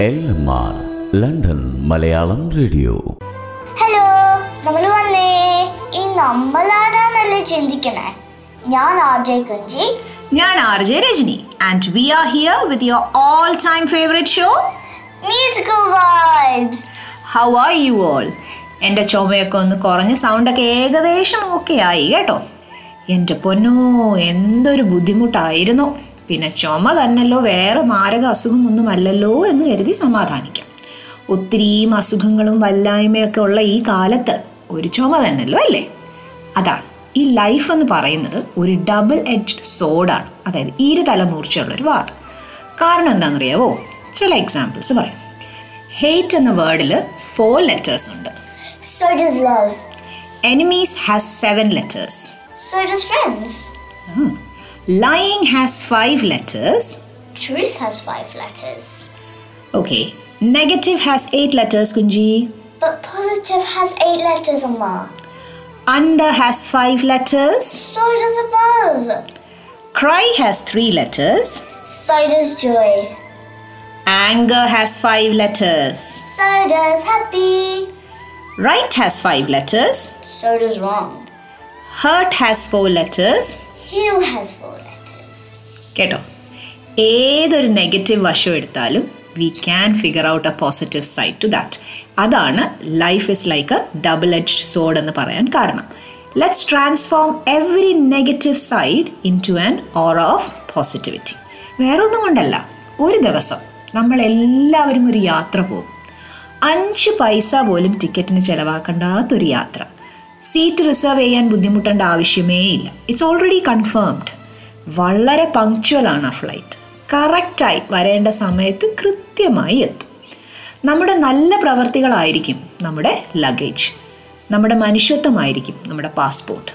L M R London Malayalam radio. Hello നമ്മൾ വന്നേ. ഈ നമ്മളാരാന്നല്ലേ ചിന്തിക്കണേ? ഞാൻ ആർ ജെ കുഞ്ചി ഞാൻ R J Rajani. And we are here with your all time favourite show musical vibes how are you all എന്റെ ചുമയൊക്കെ ഒന്ന് കുറഞ്ഞ സൗണ്ടൊക്കെ ഏകദേശം ഓക്കെ ആയി കേട്ടോ. എന്റെ പൊന്നോ എന്തൊരു ബുദ്ധിമുട്ടായിരുന്നു. പിന്നെ ചുമ തന്നല്ലോ വേറെ മാരക അസുഖമൊന്നുമല്ലല്ലോ എന്ന് കരുതി സമാധാനിക്കാം. ഒത്തിരിയും അസുഖങ്ങളും വല്ലായ്മയൊക്കെ ഉള്ള ഈ കാലത്ത് ഒരു ചുമ തന്നല്ലോ അല്ലേ? അതാണ്. ഈ ലൈഫ് എന്ന് പറയുന്നത് ഒരു ഡബിൾ എഡ്ജ് സോഡാണ്. അതായത് ഇരു തലമൂർച്ചയുള്ള ഒരു വാർ കാരണം എന്താണെന്നറിയാവോ? ചില എക്സാമ്പിൾസ് പറയാം. ഹേറ്റ് എന്ന വേർഡിൽ ഫോർ ലെറ്റേഴ്സ് ഉണ്ട്. So does love enemies has seven letters so does friends Lying has five letters. Truth has five letters. Okay. Negative has eight letters, Kunji. But positive has eight letters, Amma. Under has five letters. So does above. Cry has three letters. So does joy. Anger has five letters. So does happy. Right has five letters. So does wrong. Hurt has four letters. Four letters. കേട്ടോ. ഏതൊരു negative വശം എടുത്താലും we can figure out a positive side to that അതാണ് life is like a double edge sword എന്ന് പറയാൻ കാരണം. Let's transform every negative side into an aura of positivity വേറൊന്നും കൊണ്ടല്ല ഒരു ദിവസം നമ്മൾ എല്ലാവരും ഒരു യാത്ര പോകും. അഞ്ച് പൈസ പോലും ടിക്കറ്റിന് ചിലവാക്കേണ്ടാത്തൊരു യാത്ര. സീറ്റ് റിസർവ് ചെയ്യാൻ ബുദ്ധിമുട്ടേണ്ട ആവശ്യമേ ഇല്ല. ഇറ്റ്സ് ഓൾറെഡി കൺഫേംഡ് വളരെ പങ്ക്ച്വൽ ആണ് ആ ഫ്ലൈറ്റ് കറക്റ്റായി വരേണ്ട സമയത്ത് കൃത്യമായി എത്തും. നമ്മുടെ നല്ല പ്രവർത്തികളായിരിക്കും നമ്മുടെ ലഗേജ് നമ്മുടെ മനുഷ്യത്വമായിരിക്കും നമ്മുടെ passport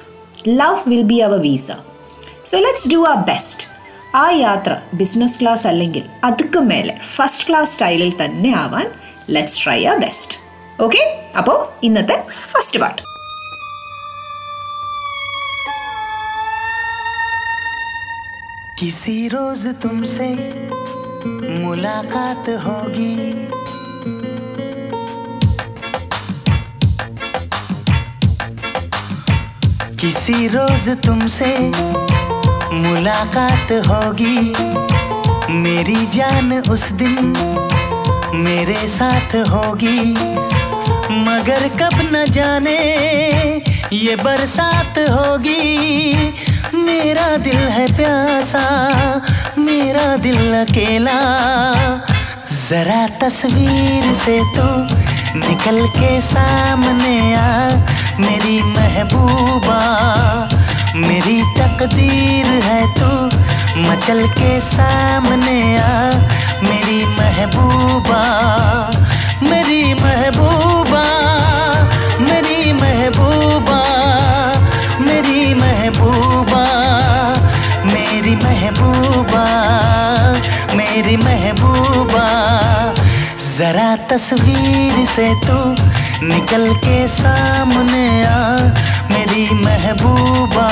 love will be our visa so let's do our best ആ യാത്ര ബിസിനസ് ക്ലാസ് അല്ലെങ്കിൽ അതുക്കും മേലെ ഫസ്റ്റ് ക്ലാസ് സ്റ്റൈലിൽ തന്നെ ആവാൻ let's try a best okay അപ്പോൾ ഇന്നത്തെ ഫസ്റ്റ് പാട്ട് किसी रोज तुमसे मुलाकात होगी। किसी रोज तुमसे मुलाकात होगी। मेरी जान उस दिन मेरे साथ होगी। मगर कब न जाने ये बरसात होगी। मेरा दिल है प्यासा, मेरा दिल अकेला। जरा तस्वीर से तो निकल के सामने आ, मेरी महबूबा। मेरी तकदीर है तू मचल के सामने आ, मेरी महबूबा मेरी महबूबा। जरा तस्वीर से तू निकल के सामने आ, मेरी महबूबा।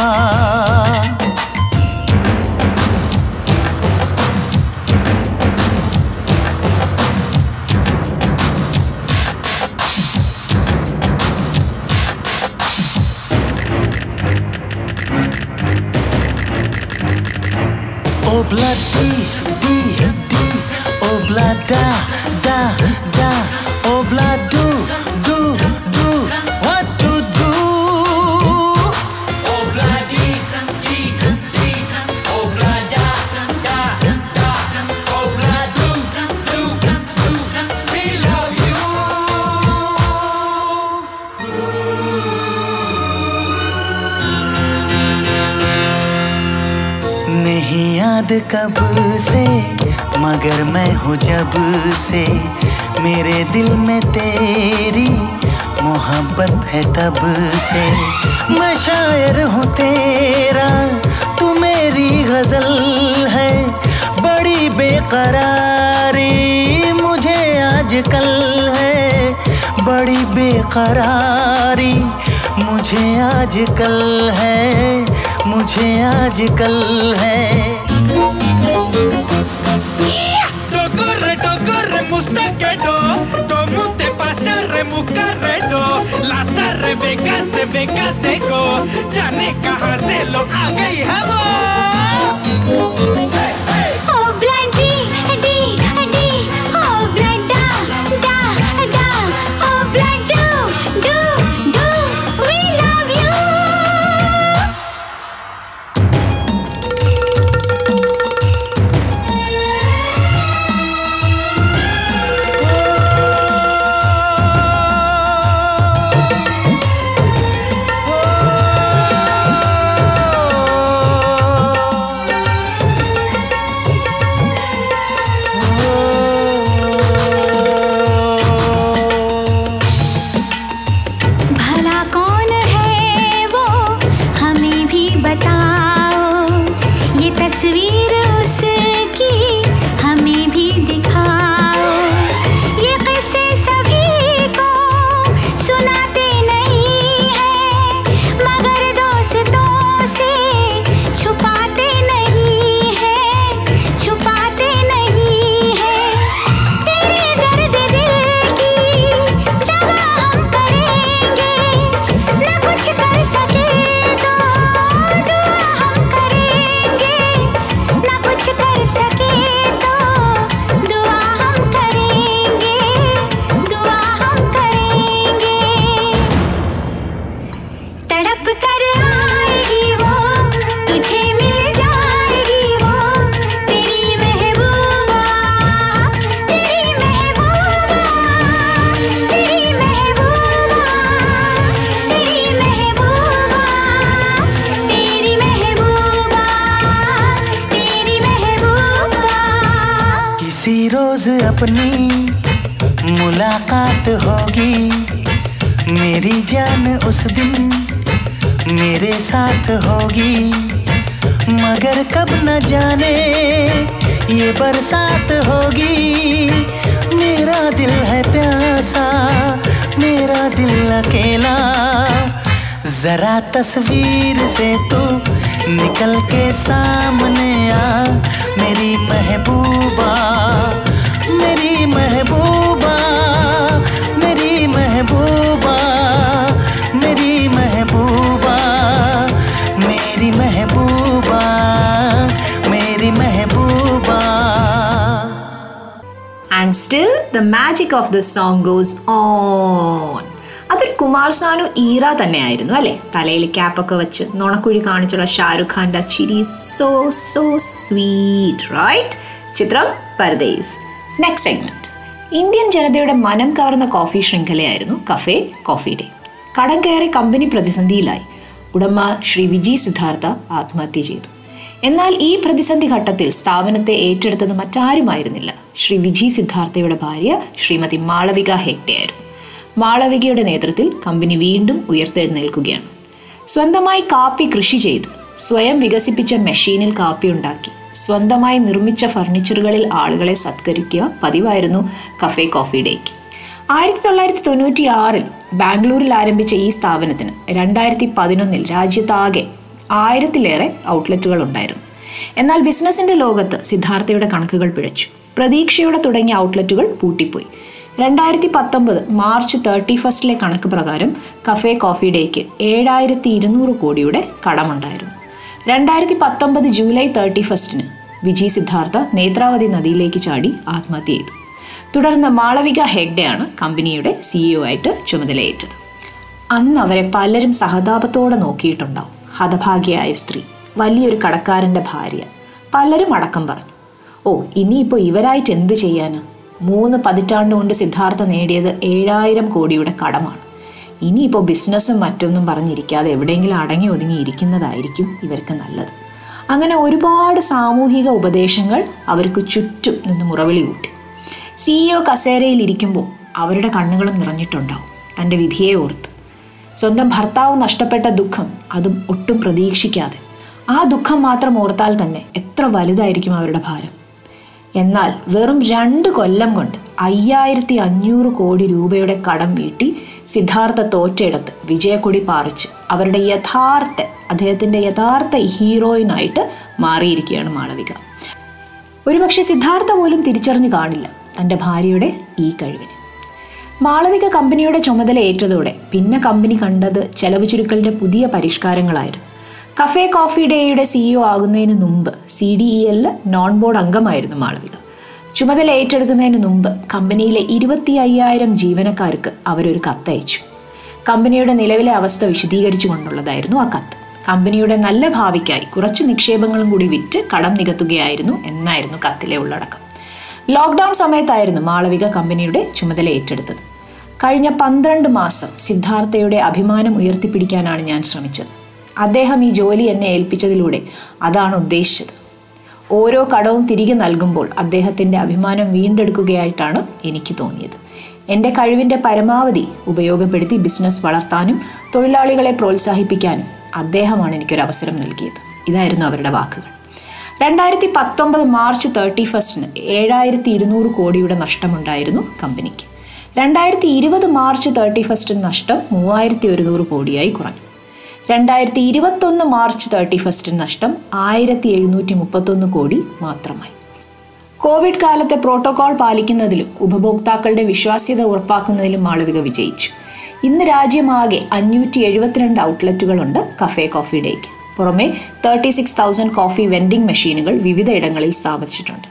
Obla di di di Obla da da da 아. याद कब से, मगर मैं हूँ जब से। मेरे दिल में तेरी मोहब्बत है तब से। मैं शायर हूँ तेरा, तू मेरी गज़ल है। बड़ी बेकरारी मुझे आजकल है। बड़ी बेकरारी मुझे आजकल है, मुझे आजकल है। carrero, ¿cómo te pasa remuscarrero? La tarde vegase, vegase, go, chaneca, jardelo, haga y jabón. तस्वीर से तू निकल के सामने आ। मेरी महबूबा मेरी महबूबा मेरी महबूबा मेरी महबूबा मेरी महबूबा मेरी महबूबा। And still the magic of the song goes on അതൊരു കുമാർ സാനു ഈറ തന്നെയായിരുന്നു അല്ലേ? തലയിൽ ക്യാപ്പൊക്കെ വെച്ച് നുണക്കുഴി കാണിച്ചുള്ള ഷാരുഖ് ഖാന്റെ ചിരി സോ സോ സ്വീറ്റ് റൈറ്റ് ചിത്രം പരദേസ്. നെക്സ്റ്റ് സെഗ്മെന്റ് ഇന്ത്യൻ ജനതയുടെ മനം കവർന്ന കോഫി ശൃംഖലയായിരുന്നു കഫേ കോഫി ഡേ. കടം കയറി കമ്പനി പ്രതിസന്ധിയിലായി. ഉടമ ശ്രീ വിജി സിദ്ധാർത്ഥ ആത്മഹത്യ ചെയ്തു. എന്നാൽ ഈ പ്രതിസന്ധി ഘട്ടത്തിൽ സ്ഥാപനത്തെ ഏറ്റെടുത്തത് മറ്റാരുമായിരുന്നില്ല. ശ്രീ വിജി സിദ്ധാർത്ഥയുടെ ഭാര്യ ശ്രീമതി മാളവിക ഹെഗ്ഡെയായിരുന്നു. മാളവികയുടെ നേതൃത്വത്തിൽ കമ്പനി വീണ്ടും ഉയർത്തെഴുന്നേൽക്കുകയാണ്. സ്വന്തമായി കാപ്പി കൃഷി ചെയ്ത് സ്വയം വികസിപ്പിച്ച മെഷീനിൽ കാപ്പി ഉണ്ടാക്കി സ്വന്തമായി നിർമ്മിച്ച ഫർണിച്ചറുകളിൽ ആളുകളെ സത്കരിക്കുക പതിവായിരുന്നു കഫേ കോഫി ഡേക്ക് ആയിരത്തി തൊള്ളായിരത്തി തൊണ്ണൂറ്റി ആറിൽ ബാംഗ്ലൂരിൽ ആരംഭിച്ച ഈ സ്ഥാപനത്തിന് രണ്ടായിരത്തി പതിനൊന്നിൽ രാജ്യത്താകെ ആയിരത്തിലേറെ ഔട്ട്ലെറ്റുകൾ ഉണ്ടായിരുന്നു. എന്നാൽ ബിസിനസിന്റെ ലോകത്ത് സിദ്ധാർത്ഥയുടെ കണക്കുകൾ പിഴച്ചു. പ്രതീക്ഷയോടെ തുടങ്ങിയ ഔട്ട്ലെറ്റുകൾ പൂട്ടിപ്പോയി. രണ്ടായിരത്തി പത്തൊമ്പത് മാർച്ച് തേർട്ടി ഫസ്റ്റിലെ കണക്ക് പ്രകാരം കഫേ കോഫി ഡേക്ക് ഏഴായിരത്തി ഇരുന്നൂറ് കോടിയുടെ കടമുണ്ടായിരുന്നു. രണ്ടായിരത്തി പത്തൊമ്പത് ജൂലൈ തേർട്ടി ഫസ്റ്റിന് വിജി സിദ്ധാർത്ഥ നേത്രാവതി നദിയിലേക്ക് ചാടി ആത്മഹത്യ ചെയ്തു. തുടർന്ന് മാളവിക ഹെഗ്ഡെയാണ് കമ്പനിയുടെ സിഇഒ ആയിട്ട് ചുമതലയേറ്റത്. അന്ന് അവരെ പലരും സഹതാപത്തോടെ നോക്കിയിട്ടുണ്ടാവും. ഹതഭാഗ്യയായ സ്ത്രീ വലിയൊരു കടക്കാരന്റെ ഭാര്യ പലരും അടക്കം പറഞ്ഞു ഓ ഇനിയിപ്പോൾ ഇവരായിട്ട് എന്ത് ചെയ്യാന്? മൂന്ന് പതിറ്റാണ്ട് കൊണ്ട് സിദ്ധാർത്ഥ നേടിയത് ഏഴായിരം കോടിയുടെ കടമാണ്. ഇനിയിപ്പോൾ ബിസിനസ്സും മറ്റൊന്നും പറഞ്ഞിരിക്കാതെ എവിടെയെങ്കിലും അടങ്ങി ഒതുങ്ങി ഇരിക്കുന്നതായിരിക്കും ഇവർക്ക് നല്ലത്. അങ്ങനെ ഒരുപാട് സാമൂഹിക ഉപദേശങ്ങൾ അവർക്ക് ചുറ്റും നിന്ന് മുറവിളി കൂട്ടി. സിഇഒ കസേരയിൽ ഇരിക്കുമ്പോൾ അവരുടെ കണ്ണുകളും നിറഞ്ഞിട്ടുണ്ടാവും തന്റെ വിധിയെ ഓർത്ത്. സ്വന്തം ഭർത്താവ് നഷ്ടപ്പെട്ട ദുഃഖം അതും ഒട്ടും പ്രതീക്ഷിക്കാതെ. ആ ദുഃഖം മാത്രം ഓർത്താൽ തന്നെ എത്ര വലുതായിരിക്കും അവരുടെ ഭാരം. എന്നാൽ വെറും രണ്ട് കൊല്ലം കൊണ്ട് അയ്യായിരത്തി അഞ്ഞൂറ് കോടി രൂപയുടെ കടം വീട്ടി സിദ്ധാർത്ഥ തോറ്റയിടത്ത് വിജയക്കൊടി പാറിച്ച് അവരുടെ യഥാർത്ഥ അദ്ദേഹത്തിന്റെ യഥാർത്ഥ ഹീറോയിനായിട്ട് മാറിയിരിക്കുകയാണ് മാളവിക. ഒരുപക്ഷെ സിദ്ധാർത്ഥ പോലും തിരിച്ചറിഞ്ഞു കാണില്ല തന്റെ ഭാര്യയുടെ ഈ കഴിവിന്. മാളവിക കമ്പനിയുടെ ചുമതല ഏറ്റതോടെ പിന്നെ കമ്പനി കണ്ടത് ചെലവ് ചുരുക്കലിന്റെ പുതിയ പരിഷ്കാരങ്ങളായിരുന്നു. കഫേ കോഫി ഡേയുടെ സിഇഒ ആകുന്നതിന് മുമ്പ് സി ഡി ഇ എല്ലിൽ നോൺ ബോർഡ് അംഗമായിരുന്നു മാളവിക. ചുമതല ഏറ്റെടുക്കുന്നതിന് മുമ്പ് കമ്പനിയിലെ ഇരുപത്തി അയ്യായിരം ജീവനക്കാർക്ക് അവരൊരു കത്തയച്ചു. കമ്പനിയുടെ നിലവിലെ അവസ്ഥ വിശദീകരിച്ചു കൊണ്ടുള്ളതായിരുന്നു ആ കത്ത്. കമ്പനിയുടെ നല്ല ഭാവിക്കായി കുറച്ച് നിക്ഷേപങ്ങളും കൂടി വിറ്റ് കടം നികത്തുകയായിരുന്നു എന്നായിരുന്നു കത്തിലെ ഉള്ളടക്കം. ലോക്ക്ഡൗൺ സമയത്തായിരുന്നു മാളവിക കമ്പനിയുടെ ചുമതല ഏറ്റെടുത്തത്. കഴിഞ്ഞ പന്ത്രണ്ട് മാസം സിദ്ധാർത്ഥയുടെ അഭിമാനം ഉയർത്തിപ്പിടിക്കാനാണ് ഞാൻ ശ്രമിച്ചത്. അദ്ദേഹം ഈ ജോലി എന്നെ ഏൽപ്പിച്ചതിലൂടെ അതാണ് ഉദ്ദേശിച്ചത്. ഓരോ കടവും തിരികെ നൽകുമ്പോൾ അദ്ദേഹത്തിന്റെ അഭിമാനം വീണ്ടെടുക്കുകയായിട്ടാണ് എനിക്ക് തോന്നിയത്. എന്റെ കഴിവിന്റെ പരമാവധി ഉപയോഗപ്പെടുത്തി ബിസിനസ് വളർത്താനും തൊഴിലാളികളെ പ്രോത്സാഹിപ്പിക്കാനും അദ്ദേഹമാണ് എനിക്കൊരു അവസരം നൽകിയത്. ഇതായിരുന്നു അവരുടെ വാക്കുകൾ. രണ്ടായിരത്തി പത്തൊമ്പത് മാർച്ച് തേർട്ടി ഫസ്റ്റിന് ഏഴായിരത്തി ഇരുന്നൂറ് കോടിയുടെ നഷ്ടമുണ്ടായിരുന്നു കമ്പനിക്ക്. രണ്ടായിരത്തി ഇരുപത് മാർച്ച് തേർട്ടി ഫസ്റ്റിന് നഷ്ടം മൂവായിരത്തി ഒരുന്നൂറ് കോടിയായി കുറഞ്ഞു. രണ്ടായിരത്തി ഇരുപത്തൊന്ന് മാർച്ച് തേർട്ടി ഫസ്റ്റിന് നഷ്ടം ആയിരത്തി എഴുന്നൂറ്റി മുപ്പത്തൊന്ന് കോടി മാത്രമായി. കോവിഡ് കാലത്തെ പ്രോട്ടോകോൾ പാലിക്കുന്നതിലും ഉപഭോക്താക്കളുടെ വിശ്വാസ്യത ഉറപ്പാക്കുന്നതിലും മാളവിക വിജയിച്ചു. ഇന്ന് രാജ്യമാകെ അഞ്ഞൂറ്റി എഴുപത്തിരണ്ട് ഔട്ട്ലെറ്റുകളുണ്ട് കഫേ കോഫി ഡേക്ക് പുറമെ thirty six thousand coffee vending മെഷീനുകൾ വിവിധ ഇടങ്ങളിൽ സ്ഥാപിച്ചിട്ടുണ്ട്.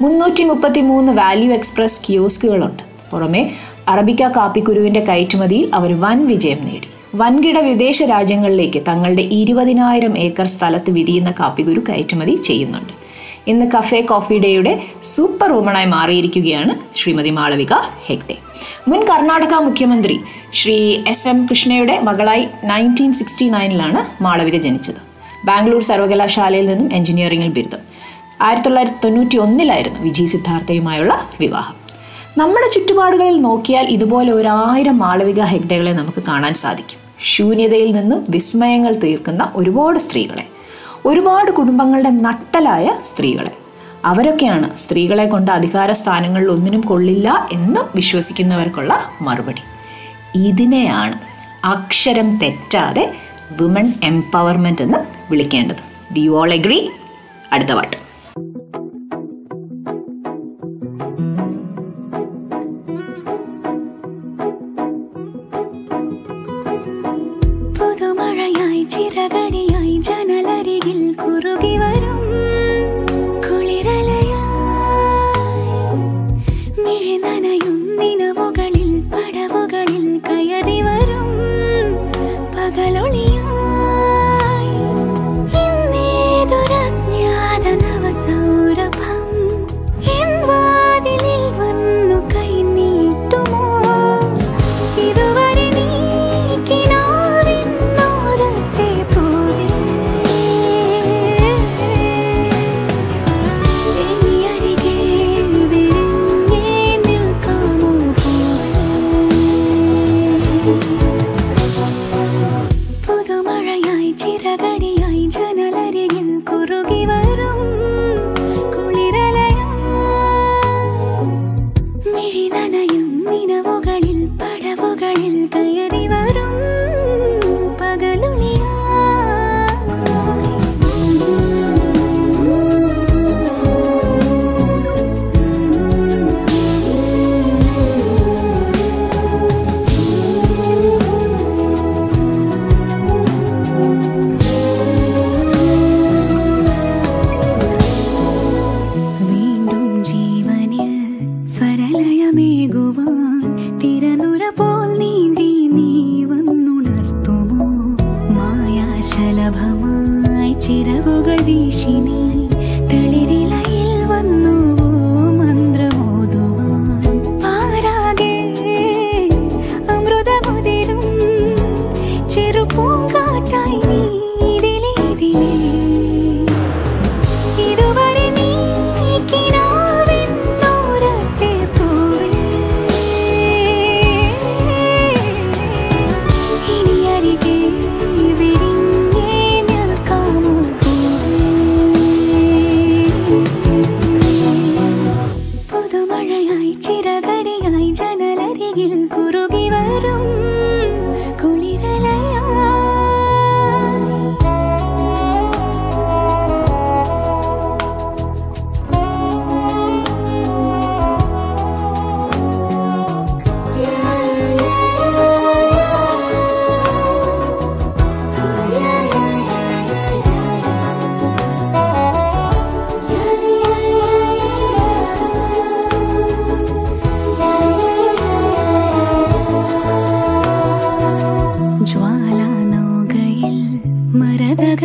മുന്നൂറ്റി മുപ്പത്തി മൂന്ന് വാല്യൂ എക്സ്പ്രസ് കിയോസ്കുകളുണ്ട്. പുറമെ അറബിക്ക കാപ്പിക്കുരുവിന്റെ കയറ്റുമതിയിൽ അവർ വൻ വിജയം നേടി. വൻകിട വിദേശ രാജ്യങ്ങളിലേക്ക് തങ്ങളുടെ ഇരുപതിനായിരം ഏക്കർ സ്ഥലത്ത് വിരിയുന്ന കാപ്പിക്കുരു കയറ്റുമതി ചെയ്യുന്നുണ്ട്. ഇന്ന് കഫേ കോഫി ഡേയുടെ സൂപ്പർ വുമണായി മാറിയിരിക്കുകയാണ് ശ്രീമതി മാളവിക ഹെഗ്ഡെ. മുൻ കർണാടക മുഖ്യമന്ത്രി ശ്രീ എസ് എം കൃഷ്ണയുടെ മകളായി നയന്റീൻ സിക്സ്റ്റി നയനിലാണ് മാളവിക ജനിച്ചത്. ബാംഗ്ലൂർ സർവകലാശാലയിൽ നിന്നും എഞ്ചിനീയറിംഗിൽ ബിരുദം. ആയിരത്തി തൊള്ളായിരത്തി തൊണ്ണൂറ്റി ഒന്നിലായിരുന്നു വിജി സിദ്ധാർത്ഥയുമായുള്ള വിവാഹം. നമ്മുടെ ചുറ്റുപാടുകളിൽ നോക്കിയാൽ ഇതുപോലെ ഒരായിരം മാളവിക ഹെഗ്ഡകളെ നമുക്ക് കാണാൻ സാധിക്കും. ശൂന്യതയിൽ നിന്നും വിസ്മയങ്ങൾ തീർക്കുന്ന ഒരുപാട് സ്ത്രീകളെ ഒരുപാട് കുടുംബങ്ങളുടെ നട്ടലായ സ്ത്രീകളെ. അവരൊക്കെയാണ് സ്ത്രീകളെ കൊണ്ട് അധികാര സ്ഥാനങ്ങളിൽ ഒന്നിനും കൊള്ളില്ല എന്ന് വിശ്വസിക്കുന്നവർക്കുള്ള മറുപടി. ഇതിനെയാണ് അക്ഷരം തെറ്റാതെ വുമൺ എംപവർമെന്റ് എന്ന് വിളിക്കേണ്ടത്. ഡി യു ഓൾ എഗ്രി അടുത്ത പാട്ട്.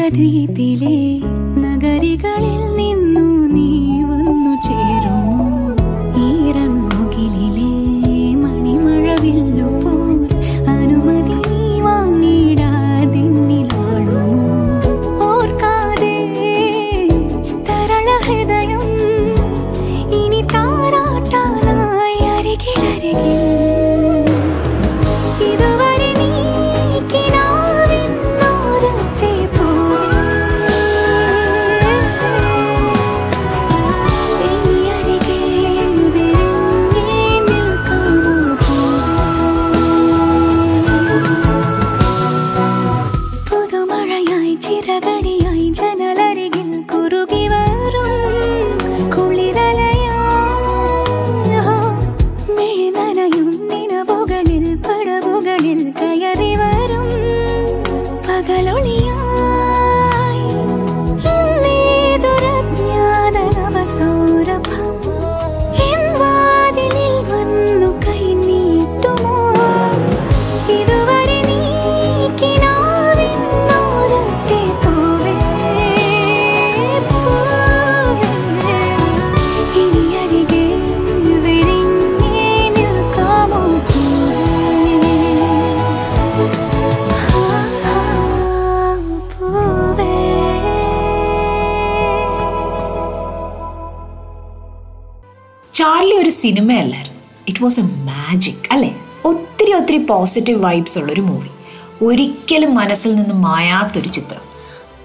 ലക്ഷദ്വീപിലെ നഗരികളിൽ പോസിറ്റീവ് വൈബ്സ് ഉള്ളൊരു മൂവി ഒരിക്കലും മനസ്സിൽ നിന്ന് മായാത്തൊരു ചിത്രം.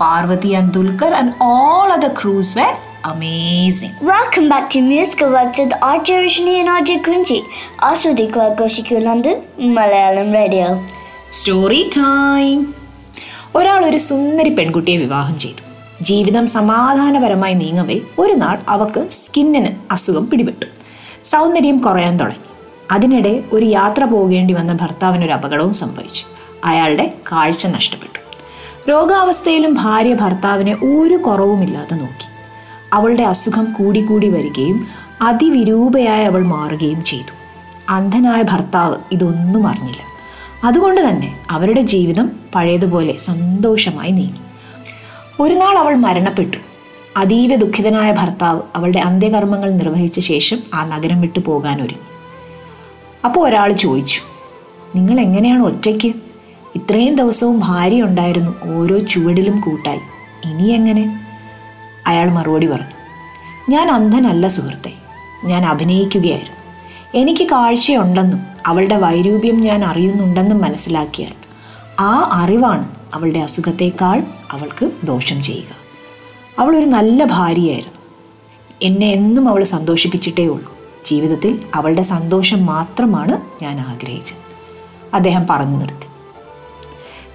Parvathy and Dulquer and all other crews were amazing Welcome back to Musical Vibes with RJ Roshni and RJ Kunji. ആസ്വദിക്കുക Agoshiku London Malayalam radio story time ഒരാൾ ഒരു സുന്ദരി പെൺകുട്ടിയെ വിവാഹം ചെയ്തു. ജീവിതം സമാധാനപരമായി നീങ്ങവേ ഒരു നാൾ അവക്ക് സ്കിന്നിന് അസുഖം പിടിപെട്ടു. സൗന്ദര്യം കുറയാൻ തുടങ്ങി. അതിനിടെ ഒരു യാത്ര പോകേണ്ടി വന്ന ഭർത്താവിന് ഒരു അപകടവും സംഭവിച്ചു. അയാളുടെ കാഴ്ച നഷ്ടപ്പെട്ടു. രോഗാവസ്ഥയിലും ഭാര്യ ഭർത്താവിനെ ഒരു കുറവുമില്ലാതെ നോക്കി. അവളുടെ അസുഖം കൂടിക്കൂടി വരികയും അതിവിരൂപയായി അവൾ മാറുകയും ചെയ്തു. അന്ധനായ ഭർത്താവ് ഇതൊന്നും അറിഞ്ഞില്ല. അതുകൊണ്ട് തന്നെ അവരുടെ ജീവിതം പഴയതുപോലെ സന്തോഷമായി നീങ്ങി. ഒരു നാൾ അവൾ മരണപ്പെട്ടു. അതീവ ദുഃഖിതനായ ഭർത്താവ് അവളുടെ അന്ത്യകർമ്മങ്ങൾ നിർവഹിച്ച ശേഷം ആ നഗരം വിട്ടു പോകാൻ ഒരുങ്ങി അപ്പോൾ ഒരാൾ ചോദിച്ചു നിങ്ങൾ എങ്ങനെയാണ് ഒറ്റയ്ക്ക്? ഇത്രയും ദിവസവും ഭാര്യ ഉണ്ടായിരുന്നു ഓരോ ചുവടിലും കൂട്ടായി. ഇനി എങ്ങനെ? അയാൾ മറുപടി പറഞ്ഞു ഞാൻ അന്ധനല്ല സുഹൃത്തെ ഞാൻ അഭിനയിക്കുകയായിരുന്നു. എനിക്ക് കാഴ്ചയുണ്ടെന്നും അവളുടെ വൈരൂപ്യം ഞാൻ അറിയുന്നുണ്ടെന്നും മനസ്സിലാക്കിയാൽ ആ അറിവാണ് അവളുടെ അസുഖത്തേക്കാൾ അവൾക്ക് ദോഷം ചെയ്യുക. അവളൊരു നല്ല ഭാര്യയായിരുന്നു. എന്നെ എന്നും അവൾ സന്തോഷിപ്പിച്ചിട്ടേ ഉള്ളൂ. ജീവിതത്തിൽ അവളുടെ സന്തോഷം മാത്രമാണ് ഞാൻ ആഗ്രഹിച്ചത്. അദ്ദേഹം പറഞ്ഞു നിർത്തി.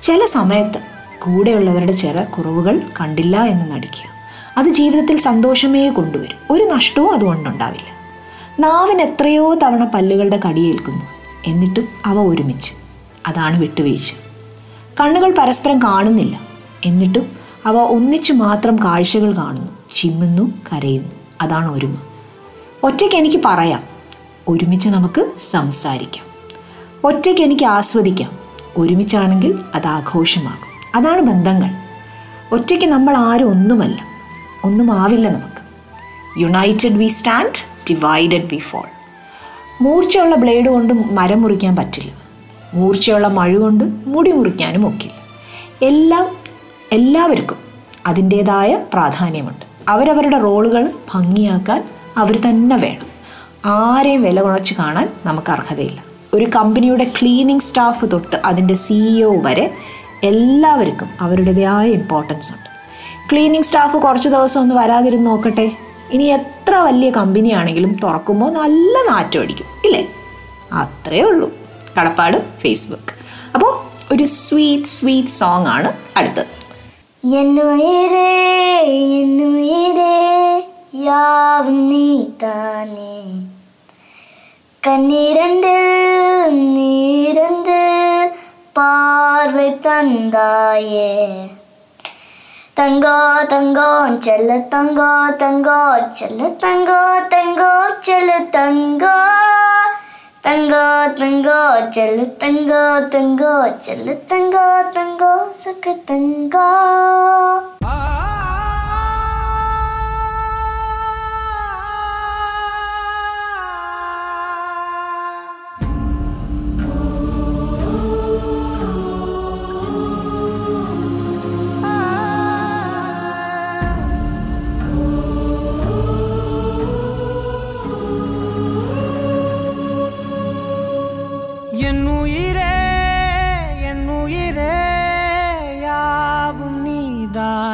ചില സമയത്ത് കൂടെയുള്ളവരുടെ ചില കുറവുകൾ കണ്ടില്ല എന്ന് നടിക്കുക. അത് ജീവിതത്തിൽ സന്തോഷമേ കൊണ്ടുവരും. ഒരു നഷ്ടവും അതുകൊണ്ടുണ്ടാവില്ല. നാവിന് എത്രയോ തവണ പല്ലുകളുടെ കടിയേൽക്കുന്നു. എന്നിട്ടും അവ ഒരുമിച്ച്. അതാണ് വിട്ടുവീഴ്ച. കണ്ണുകൾ പരസ്പരം കാണുന്നില്ല. എന്നിട്ടും അവ ഒന്നിച്ചു മാത്രം കാഴ്ചകൾ കാണുന്നു. ചിമ്മുന്നു കരയുന്നു. അതാണ് ഒരുമ. ഒറ്റയ്ക്ക് എനിക്ക് പറയാം. ഒരുമിച്ച് നമുക്ക് സംസാരിക്കാം. ഒറ്റയ്ക്ക് എനിക്ക് ആസ്വദിക്കാം. ഒരുമിച്ചാണെങ്കിൽ അത് ആഘോഷമാകും. അതാണ് ബന്ധങ്ങൾ. ഒറ്റയ്ക്ക് നമ്മൾ ആരും ഒന്നുമല്ല. ഒന്നും ആവില്ല നമുക്ക്. United we stand divided we fall മൂർച്ചയുള്ള ബ്ലേഡ് കൊണ്ട് മരം മുറിക്കാൻ പറ്റില്ല. മൂർച്ചയുള്ള മഴ കൊണ്ട് മുടി മുറിക്കാനും ഒക്കില്ല. എല്ലാം എല്ലാവർക്കും അതിന്റേതായ പ്രാധാന്യമുണ്ട്. അവരവരുടെ റോളുകൾ ഭംഗിയാക്കാൻ അവർ തന്നെ വേണം. ആരെയും വില കുറച്ച് കാണാൻ നമുക്ക് അർഹതയില്ല. ഒരു കമ്പനിയുടെ ക്ലീനിങ് സ്റ്റാഫ് തൊട്ട് അതിന്റെ സിഇഒ വരെ എല്ലാവർക്കും അവരുടേതായ ഇമ്പോർട്ടൻസ് ഉണ്ട്. ക്ലീനിങ് സ്റ്റാഫ് കുറച്ച് ദിവസം ഒന്ന് വരാതിരുന്ന് നോക്കട്ടെ. ഇനി എത്ര വലിയ കമ്പനിയാണെങ്കിലും തുറക്കുമ്പോൾ നല്ല നാറ്റമടിക്കും ഇല്ലേ? അത്രേ ഉള്ളൂ. കടപ്പാട് ഫേസ്ബുക്ക് അപ്പോൾ ഒരു സ്വീറ്റ് സ്വീറ്റ് സോങ് ആണ് അടുത്തത്. എന്നുയരേ എന്നുയരേ யாவும் தானே கண்ணிரண்டில் நீரந்து பார்வை தந்தாயே. தங்கோ தங்கோ செல்ல தங்கோ தங்கோ செல்ல தங்கோ தங்கோ செல்ல தங்கோ. தங்கோ தங்கோ செல்ல தங்கோ தங்கோ செல்ல தங்கோ தங்கோ சுக்கு தங்கோ.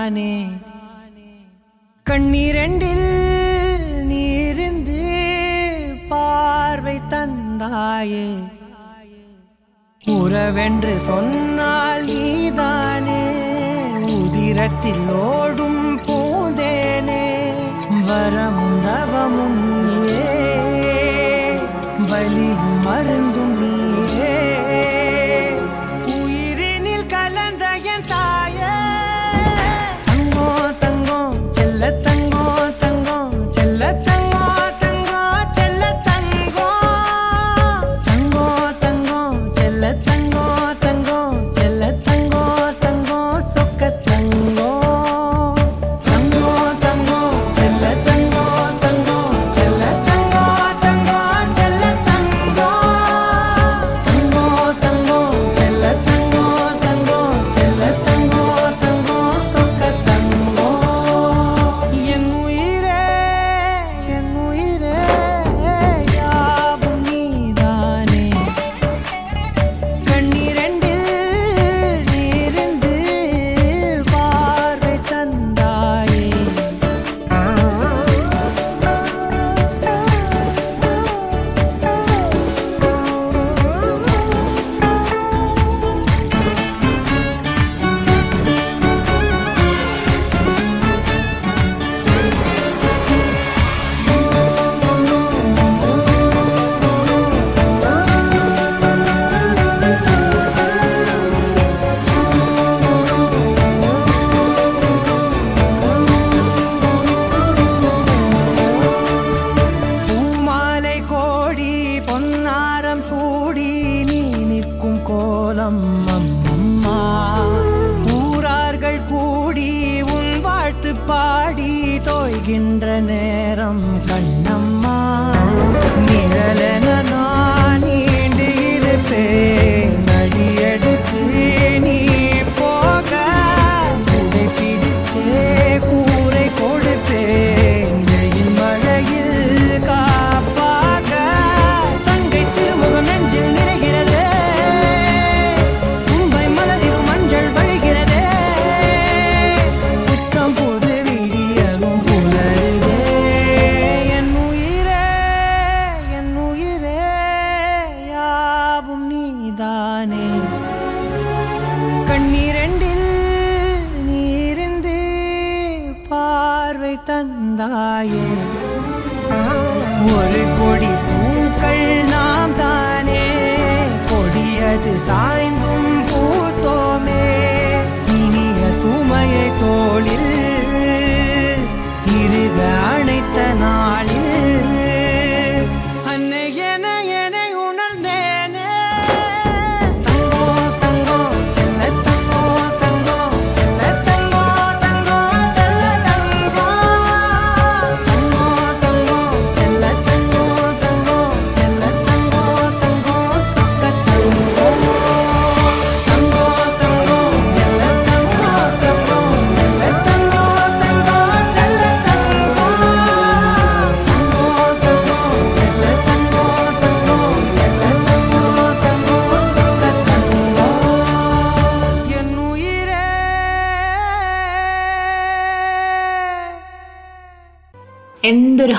தானே? கண்ணீரெண்டில் நீரிந்து பார்வை தந்தாயே. உறவென்று சொன்னால் நீதானே. உதிரத்தில் ஓடும் பூந்தேனே. வரமும் தவமும் நீ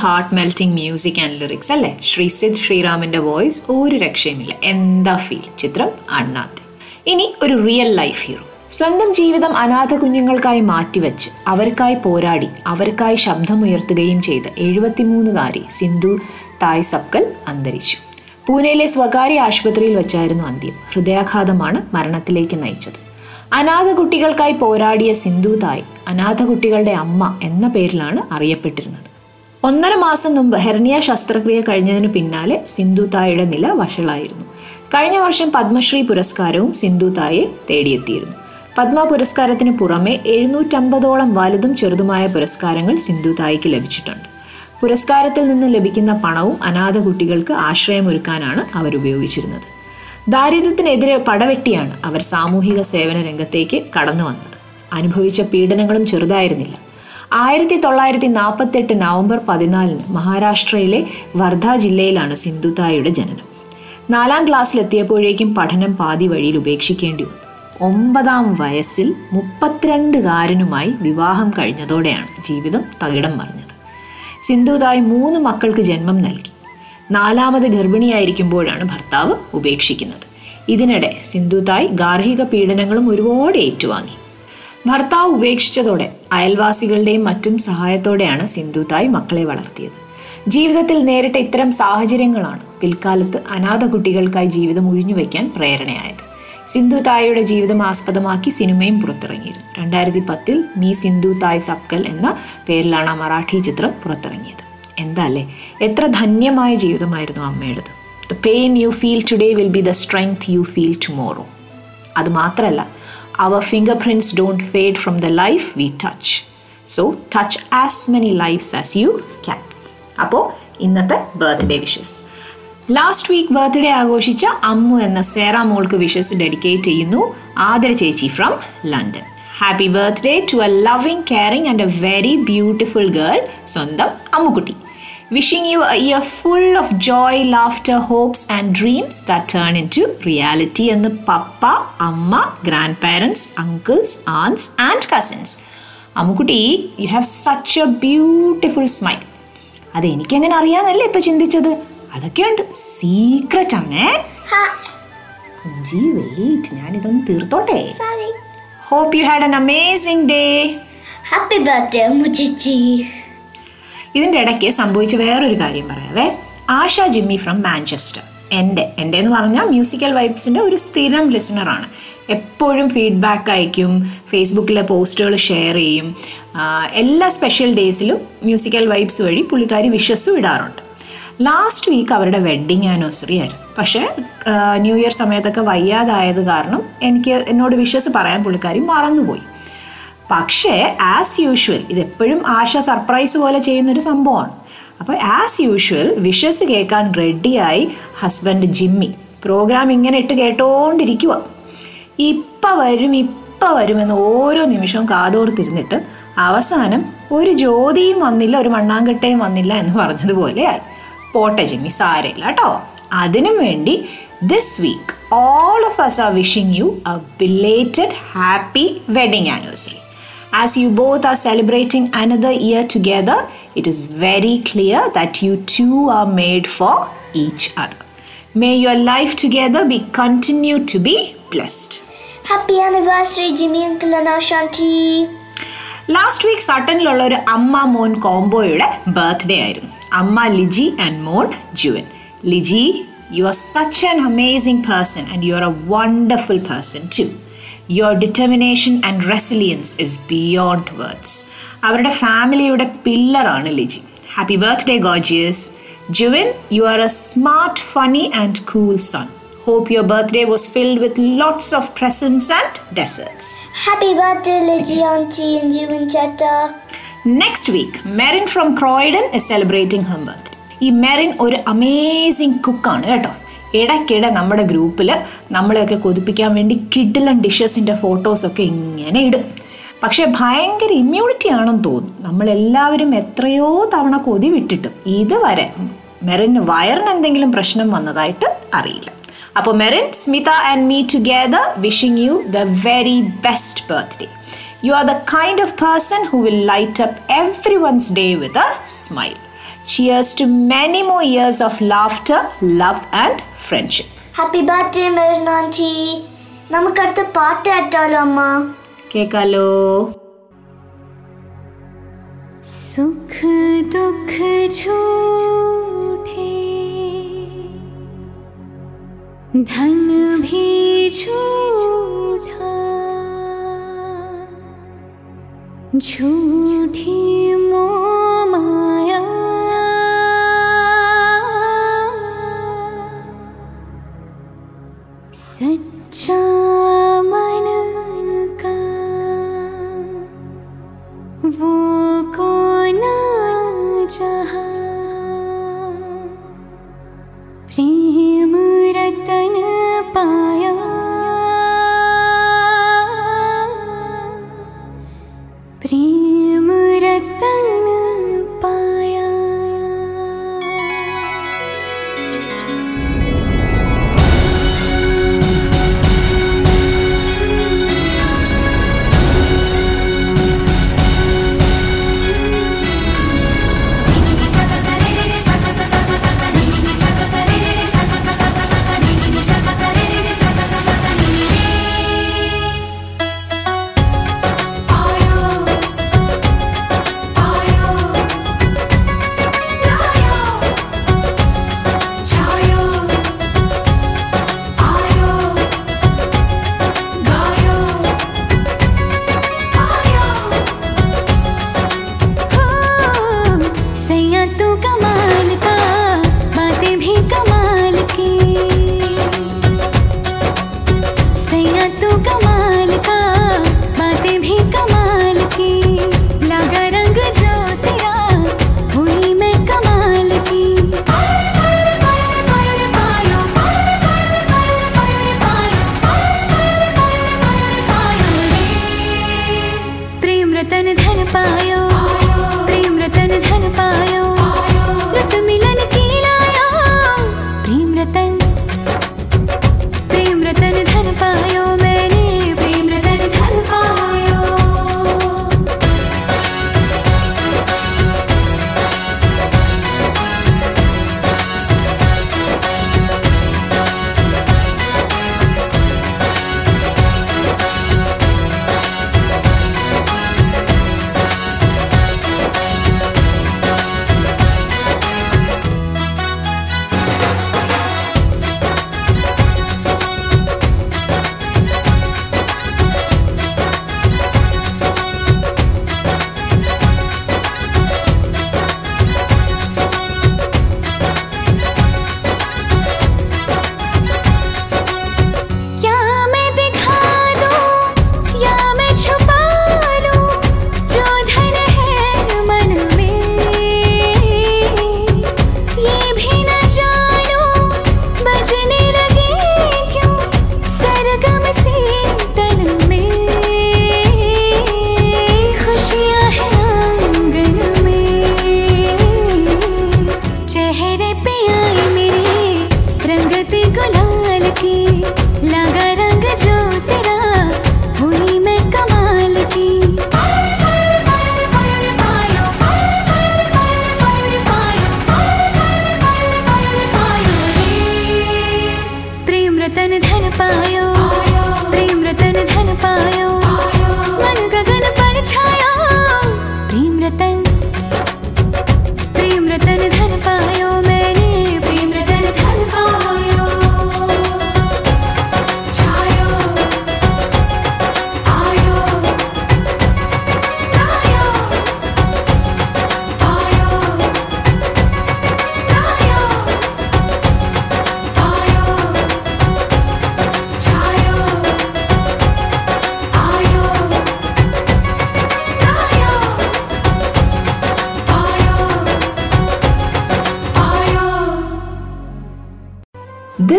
heart melting music and lyrics അല്ലേ? ശ്രീ സിദ് ശ്രീറാമിന്റെ വോയിസ് ഒരു രക്ഷയുമില്ല. എന്താ ഫീൽ ചിത്രം അണ്ണാത്ത. ഇനി ഒരു റിയൽ ലൈഫ് ഹീറോ സ്വന്തം ജീവിതം അനാഥ കുഞ്ഞുങ്ങൾക്കായി മാറ്റിവെച്ച് അവർക്കായി പോരാടി അവർക്കായി ശബ്ദമുയർത്തുകയും ചെയ്ത എഴുപത്തിമൂന്നുകാരി സിന്ധു തായ് സബ്കൽ അന്തരിച്ചു. പൂനെയിലെ സ്വകാര്യ ആശുപത്രിയിൽ വെച്ചായിരുന്നു അന്ത്യം. ഹൃദയാഘാതമാണ് മരണത്തിലേക്ക് നയിച്ചത്. അനാഥ കുട്ടികൾക്കായി പോരാടിയ സിന്ധു തായ് അനാഥ കുട്ടികളുടെ അമ്മ എന്ന പേരിലാണ് അറിയപ്പെട്ടിരുന്നത്. ഒന്നര മാസം മുമ്പ് ഹെർണിയ ശസ്ത്രക്രിയ കഴിഞ്ഞതിന് പിന്നാലെ സിന്ധു തായുടെ നില വഷളായിരുന്നു. കഴിഞ്ഞ വർഷം പത്മശ്രീ പുരസ്കാരവും സിന്ധു തായെ തേടിയെത്തിയിരുന്നു. പത്മ പുരസ്കാരത്തിന് പുറമെ എഴുന്നൂറ്റമ്പതോളം വലുതും ചെറുതുമായ പുരസ്കാരങ്ങൾ സിന്ധു തായിക്ക് ലഭിച്ചിട്ടുണ്ട്. പുരസ്കാരത്തിൽ നിന്ന് ലഭിക്കുന്ന പണവും അനാഥ കുട്ടികൾക്ക് ആശ്രയമൊരുക്കാനാണ് അവരുപയോഗിച്ചിരുന്നത് ദാരിദ്ര്യത്തിനെതിരെ പടവെട്ടിയാണ് അവർ സാമൂഹിക സേവന രംഗത്തേക്ക് കടന്നു വന്നത്. അനുഭവിച്ച പീഡനങ്ങളും ചെറുതായിരുന്നില്ല. ആയിരത്തി തൊള്ളായിരത്തി നാൽപ്പത്തെട്ട് നവംബർ പതിനാലിന് മഹാരാഷ്ട്രയിലെ വർധ ജില്ലയിലാണ് സിന്ധുതായുടെ ജനനം. നാലാം ക്ലാസ്സിലെത്തിയപ്പോഴേക്കും പഠനം പാതി വഴിയിൽ ഉപേക്ഷിക്കേണ്ടി വന്നു. ഒമ്പതാം വയസ്സിൽ മുപ്പത്തിരണ്ടുകാരനുമായി വിവാഹം കഴിഞ്ഞതോടെയാണ് ജീവിതം തകിടം മറിഞ്ഞത്. സിന്ധുതായ് മൂന്ന് മക്കൾക്ക് ജന്മം നൽകി. നാലാമത് ഗർഭിണിയായിരിക്കുമ്പോഴാണ് ഭർത്താവ് ഉപേക്ഷിക്കുന്നത്. ഇതിനിടെ സിന്ധുതായ് ഗാർഹിക പീഡനങ്ങളും ഒരുപാട് ഏറ്റുവാങ്ങി. ഭർത്താവ് ഉപേക്ഷിച്ചതോടെ അയൽവാസികളുടെയും മറ്റും സഹായത്തോടെയാണ് സിന്ധുതായ് മക്കളെ വളർത്തിയത്. ജീവിതത്തിൽ നേരിട്ട ഇത്തരം സാഹചര്യങ്ങളാണ് പിൽക്കാലത്ത് അനാഥ കുട്ടികൾക്കായി ജീവിതം ഒഴിഞ്ഞുവെക്കാൻ പ്രേരണയായത്. സിന്ധു തായയുടെ ജീവിതം ആസ്പദമാക്കി സിനിമയും പുറത്തിറങ്ങിയിരുന്നു. രണ്ടായിരത്തി പത്തിൽ മീ സിന്ധു തായ് സബ്കൽ എന്ന പേരിലാണ് ആ മറാഠി ചിത്രം പുറത്തിറങ്ങിയത്. എന്താ അല്ലേ? എത്ര ധന്യമായ ജീവിതമായിരുന്നു അമ്മയുടേത്. The pain you feel today will be the strength you feel tomorrow അത് മാത്രമല്ല അവർ fingerprints don't fade from the life we touch. So touch as many lives as you can. അപ്പോൾ ഇന്നത്തെ birthday wishes last week birthday ആഘോഷിച്ച Ammu എന്ന സേറ മോൾക്ക് wishes dedicate ചെയ്യുന്നു ആദര ചേച്ചി from London happy birthday to a loving caring and a very beautiful girl സ്വന്തം Ammukutty wishing you a year full of joy laughter hopes and dreams that turn into reality എന്ന് പപ്പ അമ്മ grandparents uncles aunts and cousins Ammukutty you have such a beautiful smile അത് എനിക്കെങ്ങനെ അറിയാന്നല്ലേ ഇപ്പൊ ചിന്തിച്ചത്? അതൊക്കെയുണ്ട് secret ആണേ. കുഞ്ചി വെയിറ്റ് ഞാനിതൊന്ന് തീർത്തോട്ടെ. Sorry. Hope you had an amazing day Happy birthday, Muchichi. ഇതിന്റെ ഇടയ്ക്ക് സംഭവിച്ച വേറൊരു കാര്യം പറയാവേ. ആശ ജിമ്മി ഫ്രം മാഞ്ചസ്റ്റർ എന്റെ എന്റെ എന്ന് പറഞ്ഞാൽ മ്യൂസിക്കൽ വൈബ്സിന്റെ ഒരു സ്ഥിരം ലിസണറാണ് എപ്പോഴും ഫീഡ്ബാക്ക് അയക്കും ഫേസ്ബുക്കിലെ പോസ്റ്റുകൾ ഷെയർ ചെയ്യും. എല്ലാ സ്പെഷ്യൽ ഡേയ്സിലും മ്യൂസിക്കൽ വൈബ്സ് വഴി പുള്ളിക്കാരി വിഷസ് ഇടാറുണ്ട്. ലാസ്റ്റ് വീക്ക് അവരുടെ വെഡ്ഡിങ് ആനിവേഴ്സറി ആയിരുന്നു. പക്ഷേ ന്യൂ ഇയർ സമയത്തൊക്കെ വയ്യാതായത് കാരണം എനിക്ക് എന്നോട് വിഷസ് പറയാൻ പുള്ളിക്കാരി മറന്നുപോയി. പക്ഷേ ആസ് യൂഷ്വൽ ഇതെപ്പോഴും ആശ സർപ്രൈസ് പോലെ ചെയ്യുന്നൊരു സംഭവമാണ്. അപ്പോൾ ആസ് യൂഷ്വൽ വിഷസ് കേൾക്കാൻ റെഡിയായി ഹസ്ബൻഡ് ജിമ്മി. പ്രോഗ്രാം ഇങ്ങനെ ഇട്ട് കേട്ടോണ്ടിരിക്കുക ഇപ്പം വരും ഇപ്പം വരുമെന്ന് ഓരോ നിമിഷവും കാതോർത്തിരുന്നിട്ട് അവസാനം ഒരു ജ്യോതിയും വന്നില്ല ഒരു മണ്ണാങ്കട്ടയും വന്നില്ല എന്ന് പറഞ്ഞതുപോലെയായി. പോട്ടെ ജിമ്മി സാരയില്ല കേട്ടോ. അതിനും വേണ്ടി this week all of us are wishing you a belated happy wedding anniversary As you both are celebrating another year together, it is very clear that you two are made for each other. May your life together be continued to be blessed. Happy anniversary, Jimmy Uncle and Ashanti. Last week സട്ടനിലുള്ള ഒരു അമ്മ മോൻ കോംബോയുടെ birthday ആയിരുന്നു അമ്മ Liji and മോൻ Juvan Liji you are such an amazing person and you are a wonderful person to Your determination and resilience is beyond words അവരുടെ ഫാമിലിയുടെ പില്ലറാണ് Liji happy birthday gorgeous Juvan you are a smart funny and cool son Hope your birthday was filled with lots of presents and desserts. Happy birthday, Lizzie Auntie and Jimmy Chetta. Next week Merin from Croydon is celebrating her birthday ഈ മെറിൻ ഒരു amazing കുക്കാണ് കേട്ടോ ഇടയ്ക്കിടെ നമ്മുടെ ഗ്രൂപ്പിൽ നമ്മളെയൊക്കെ കൊതിപ്പിക്കാൻ വേണ്ടി കിഡിലൻ ഡിഷസിന്റെ ഫോട്ടോസൊക്കെ ഇങ്ങനെ ഇടും. പക്ഷേ ഭയങ്കര ഇമ്മ്യൂണിറ്റി ആണെന്ന് തോന്നും. നമ്മളെല്ലാവരും എത്രയോ തവണ കൊതി വിട്ടിട്ടും ഇതുവരെ മെറിന് വയറിന് എന്തെങ്കിലും പ്രശ്നം വന്നതായിട്ട് അറിയില്ല. അപ്പോൾ Merin Smitha and me together wishing you the very best birthday are the kind of person who will light up up one's day with a smile Cheers to many more years of laughter love and friendship. Happy birthday, Marin Auntie. നമുക്കടുത്ത പാട്ട് കേട്ടാലോ അമ്മ കേക്കാലോ सुख दुख झूठे धन भी झूठा झूठी मोह माया じ。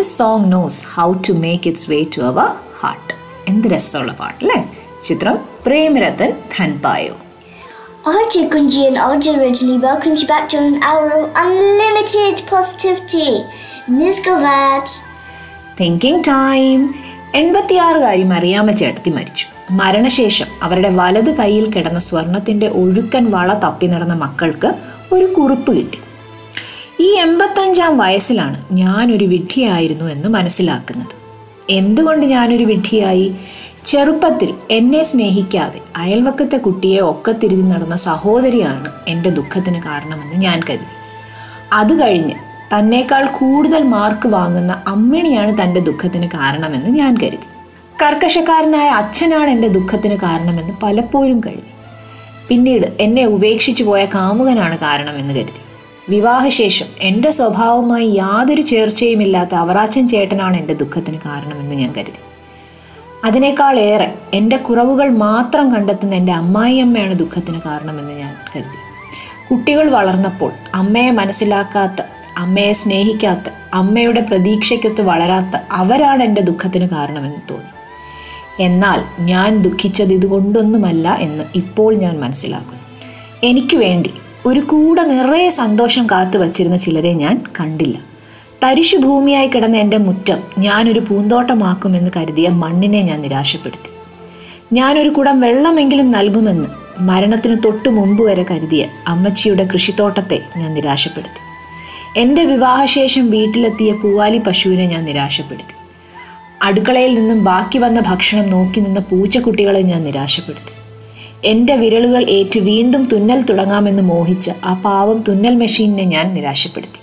this song knows how to make its way to our heart എന്ത് രസമുള്ള പാട്ട് അല്ലേ? ചിത്രം Prem Ratan Dhan Payo. RJ Kunji and welcomes you back to an hour of unlimited positivity. Musical vibes. Thinking time എൺപത്തിയാറുകാരി Mariyamma ചേട്ടത്തി മരിച്ചു. മരണശേഷം അവരുടെ വലത് കൈയിൽ കിടന്ന സ്വർണത്തിന്റെ ഒഴുക്കൻ വള തപ്പി നടന്ന മക്കൾക്ക് ഒരു കുറിപ്പ് കിട്ടി. ഈ എൺപത്തഞ്ചാം വയസ്സിലാണ് ഞാനൊരു വിഡ്ഢിയായിരുന്നു എന്ന് മനസ്സിലാക്കുന്നത്. എന്തുകൊണ്ട് ഞാനൊരു വിഡ്ഢിയായി? ചെറുപ്പത്തിൽ എന്നെ സ്നേഹിക്കാതെ അയൽവക്കത്തെ കുട്ടിയെ ഒക്കത്തിരുതി നടന്ന സഹോദരിയാണ് എന്റെ ദുഃഖത്തിന് കാരണമെന്ന് ഞാൻ കരുതി. അത് കഴിഞ്ഞ് തന്നേക്കാൾ കൂടുതൽ മാർക്ക് വാങ്ങുന്ന അമ്മിണിയാണ് തന്റെ ദുഃഖത്തിന് കാരണമെന്ന് ഞാൻ കരുതി. കർക്കശക്കാരനായ അച്ഛനാണ് എന്റെ ദുഃഖത്തിന് കാരണമെന്ന് പലപ്പോഴും കരുതി. പിന്നീട് എന്നെ ഉപേക്ഷിച്ചു പോയ കാമുകനാണ് കാരണമെന്ന് കരുതി. വിവാഹശേഷം എന്റെ സ്വഭാവവുമായി യാതൊരു ചേർച്ചയുമില്ലാത്ത അവറാച്ചൻ ചേട്ടനാണ് എന്റെ ദുഃഖത്തിന് കാരണമെന്ന് ഞാൻ കരുതി. അതിനേക്കാൾ ഏറെ എന്റെ കുറവുകൾ മാത്രം കണ്ടെത്തുന്ന എന്റെ അമ്മായിയമ്മയാണ് ദുഃഖത്തിന് കാരണമെന്ന് ഞാൻ കരുതി. കുട്ടികൾ വളർന്നപ്പോൾ അമ്മയെ മനസ്സിലാക്കാത്ത അമ്മയെ സ്നേഹിക്കാത്ത അമ്മയുടെ പ്രതീക്ഷയ്ക്കൊത്ത് വളരാത്ത അവരാണ് എന്റെ ദുഃഖത്തിന് കാരണമെന്ന് തോന്നി. എന്നാൽ ഞാൻ ദുഃഖിച്ചത് ഇതുകൊണ്ടൊന്നുമല്ല എന്ന് ഇപ്പോൾ ഞാൻ മനസ്സിലാക്കുന്നു. എനിക്ക് വേണ്ടി ഒരു കൂടെ നിറയെ സന്തോഷം കാത്തു വച്ചിരുന്ന ചിലരെ ഞാൻ കണ്ടില്ല. തരിശു ഭൂമിയായി കിടന്ന എന്റെ മുറ്റം ഞാനൊരു പൂന്തോട്ടമാക്കുമെന്ന് കരുതിയ മണ്ണിനെ ഞാൻ നിരാശപ്പെടുത്തി. ഞാനൊരു കുടം വെള്ളമെങ്കിലും നൽകുമെന്ന് മരണത്തിന് തൊട്ടു മുമ്പ് വരെ കരുതിയ അമ്മച്ചിയുടെ കൃഷിത്തോട്ടത്തെ ഞാൻ നിരാശപ്പെടുത്തി. എന്റെ വിവാഹശേഷം വീട്ടിലെത്തിയ പൂവാലി പശുവിനെ ഞാൻ നിരാശപ്പെടുത്തി. അടുക്കളയിൽ നിന്നും ബാക്കി വന്ന ഭക്ഷണം നോക്കി നിന്ന പൂച്ചക്കുട്ടികളെ ഞാൻ നിരാശപ്പെടുത്തി. എന്റെ വിരലുകൾ ഏറ്റ് വീണ്ടും തുന്നൽ തുടങ്ങാമെന്ന് മോഹിച്ച് ആ പാവം തുന്നൽ മെഷീനിനെ ഞാൻ നിരാശപ്പെടുത്തി.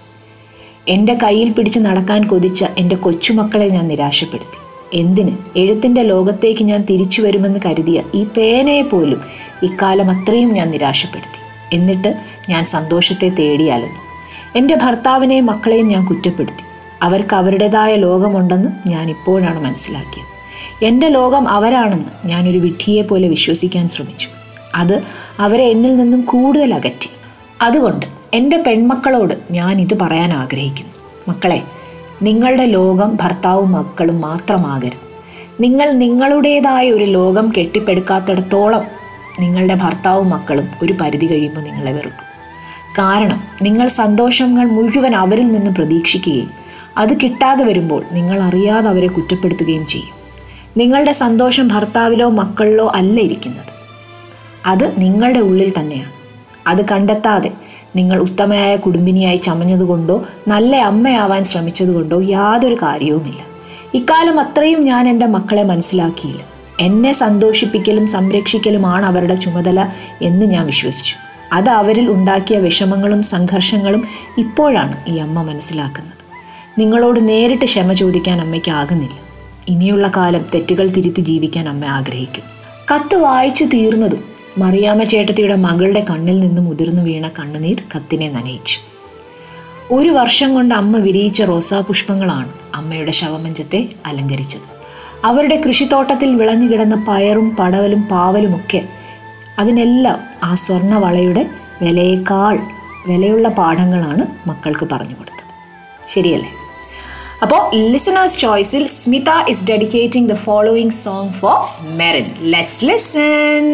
എന്റെ കയ്യിൽ പിടിച്ച് നടക്കാൻ കൊതിച്ച എന്റെ കൊച്ചുമക്കളെ ഞാൻ നിരാശപ്പെടുത്തി. എന്തിന്? എഴുത്തിന്റെ ലോകത്തേക്ക് ഞാൻ തിരിച്ചു വരുമെന്ന് കരുതിയ ഈ പേനയെ പോലും ഇക്കാലം അത്രയും ഞാൻ നിരാശപ്പെടുത്തി. എന്നിട്ട് ഞാൻ സന്തോഷത്തെ തേടിയാലും എന്റെ ഭർത്താവിനെയും മക്കളെയും ഞാൻ കുറ്റപ്പെടുത്തി. അവർക്ക് അവരുടേതായ ലോകമുണ്ടെന്ന് ഞാൻ ഇപ്പോഴാണ് മനസ്സിലാക്കിയത്. എന്റെ ലോകം അവരാണെന്ന് ഞാനൊരു വിഡ്ഢിയെ പോലെ വിശ്വസിക്കാൻ ശ്രമിച്ചു. അത് അവരെ എന്നിൽ നിന്നും കൂടുതൽ അകറ്റി. അതുകൊണ്ട് എന്റെ പെൺമക്കളോട് ഞാൻ ഇത് പറയാൻ ആഗ്രഹിക്കുന്നു. മക്കളെ നിങ്ങളുടെ ലോകം ഭർത്താവും മക്കളും മാത്രമാകരുത്. നിങ്ങൾ നിങ്ങളുടേതായ ഒരു ലോകം കെട്ടിപ്പടുക്കാത്തിടത്തോളം നിങ്ങളുടെ ഭർത്താവും മക്കളും ഒരു പരിധി കഴിയുമ്പോൾ നിങ്ങളെ വെറുക്കും. കാരണം നിങ്ങൾ സന്തോഷങ്ങൾ മുഴുവൻ അവരിൽ നിന്ന് പ്രതീക്ഷിക്കുകയും അത് കിട്ടാതെ വരുമ്പോൾ നിങ്ങൾ അറിയാതെ അവരെ കുറ്റപ്പെടുത്തുകയും ചെയ്യും. നിങ്ങളുടെ സന്തോഷം ഭർത്താവിലോ മക്കളിലോ അല്ല ഇരിക്കുന്നത്. അത് നിങ്ങളുടെ ഉള്ളിൽ തന്നെയാണ് അത് കണ്ടെത്താതെ നിങ്ങൾ ഉത്തമയായ കുടുംബിനിയായി ചമഞ്ഞതുകൊണ്ടോ നല്ല അമ്മയാവാൻ ശ്രമിച്ചതുകൊണ്ടോ യാതൊരു കാര്യവുമില്ല. ഇക്കാലം അത്രയും ഞാൻ എന്റെ മക്കളെ മനസ്സിലാക്കിയില്ല. എന്നെ സന്തോഷിപ്പിക്കലും സംരക്ഷിക്കലുമാണ് അവരുടെ ചുമതല എന്ന് ഞാൻ വിശ്വസിച്ചു. അത് അവരിൽ ഉണ്ടാക്കിയ വിഷമങ്ങളും സംഘർഷങ്ങളും ഇപ്പോഴാണ് ഈ അമ്മ മനസ്സിലാക്കുന്നത്. നിങ്ങളോട് നേരിട്ട് ക്ഷമ ചോദിക്കാൻ അമ്മയ്ക്ക് ആകുന്നില്ല. ഇനിയുള്ള കാലം തെറ്റുകൾ തിരുത്തി ജീവിക്കാൻ അമ്മ ആഗ്രഹിക്കും. കത്ത് വായിച്ചു തീർന്നതും മറിയാമ്മ ചേട്ടത്തിയുടെ മകളുടെ കണ്ണിൽ നിന്ന് മുതിർന്നു വീണ കണ്ണുനീർ കത്തിനെ നനയിച്ചു. ഒരു വർഷം കൊണ്ട് അമ്മ വിരിയിച്ച റോസാപുഷ്പങ്ങളാണ് അമ്മയുടെ ശവമഞ്ചത്തെ അലങ്കരിച്ചത്. അവരുടെ കൃഷിത്തോട്ടത്തിൽ വിളഞ്ഞു കിടന്ന പയറും പടവലും പാവലുമൊക്കെ അതിനെല്ലാം ആ സ്വർണവളയുടെ വിലയേക്കാൾ വിലയുള്ള പാഠങ്ങളാണ് മക്കൾക്ക് പറഞ്ഞു കൊടുത്തത്. ശരിയല്ലേ? അപ്പോൾ ലിസണേഴ്സ് ചോയ്സിൽ Smitha is dedicating the following song for Merin let's listen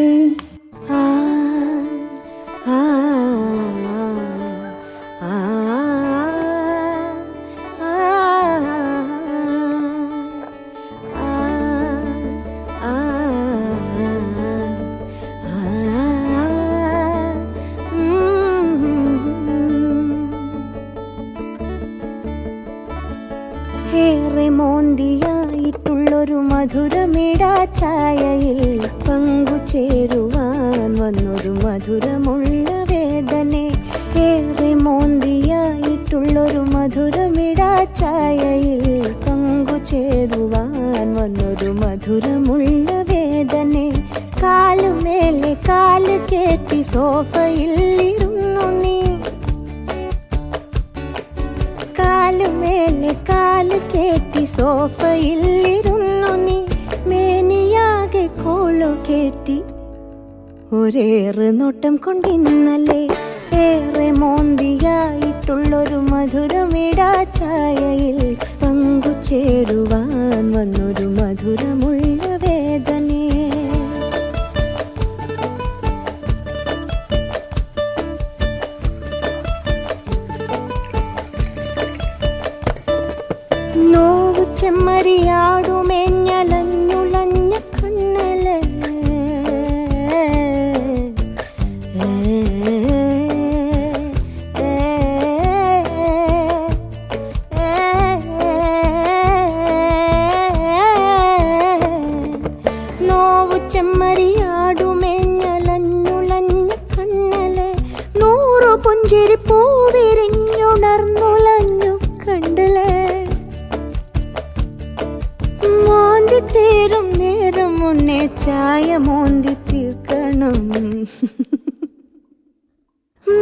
മുന്നേ ചായ മോന്തി തീർക്കണം.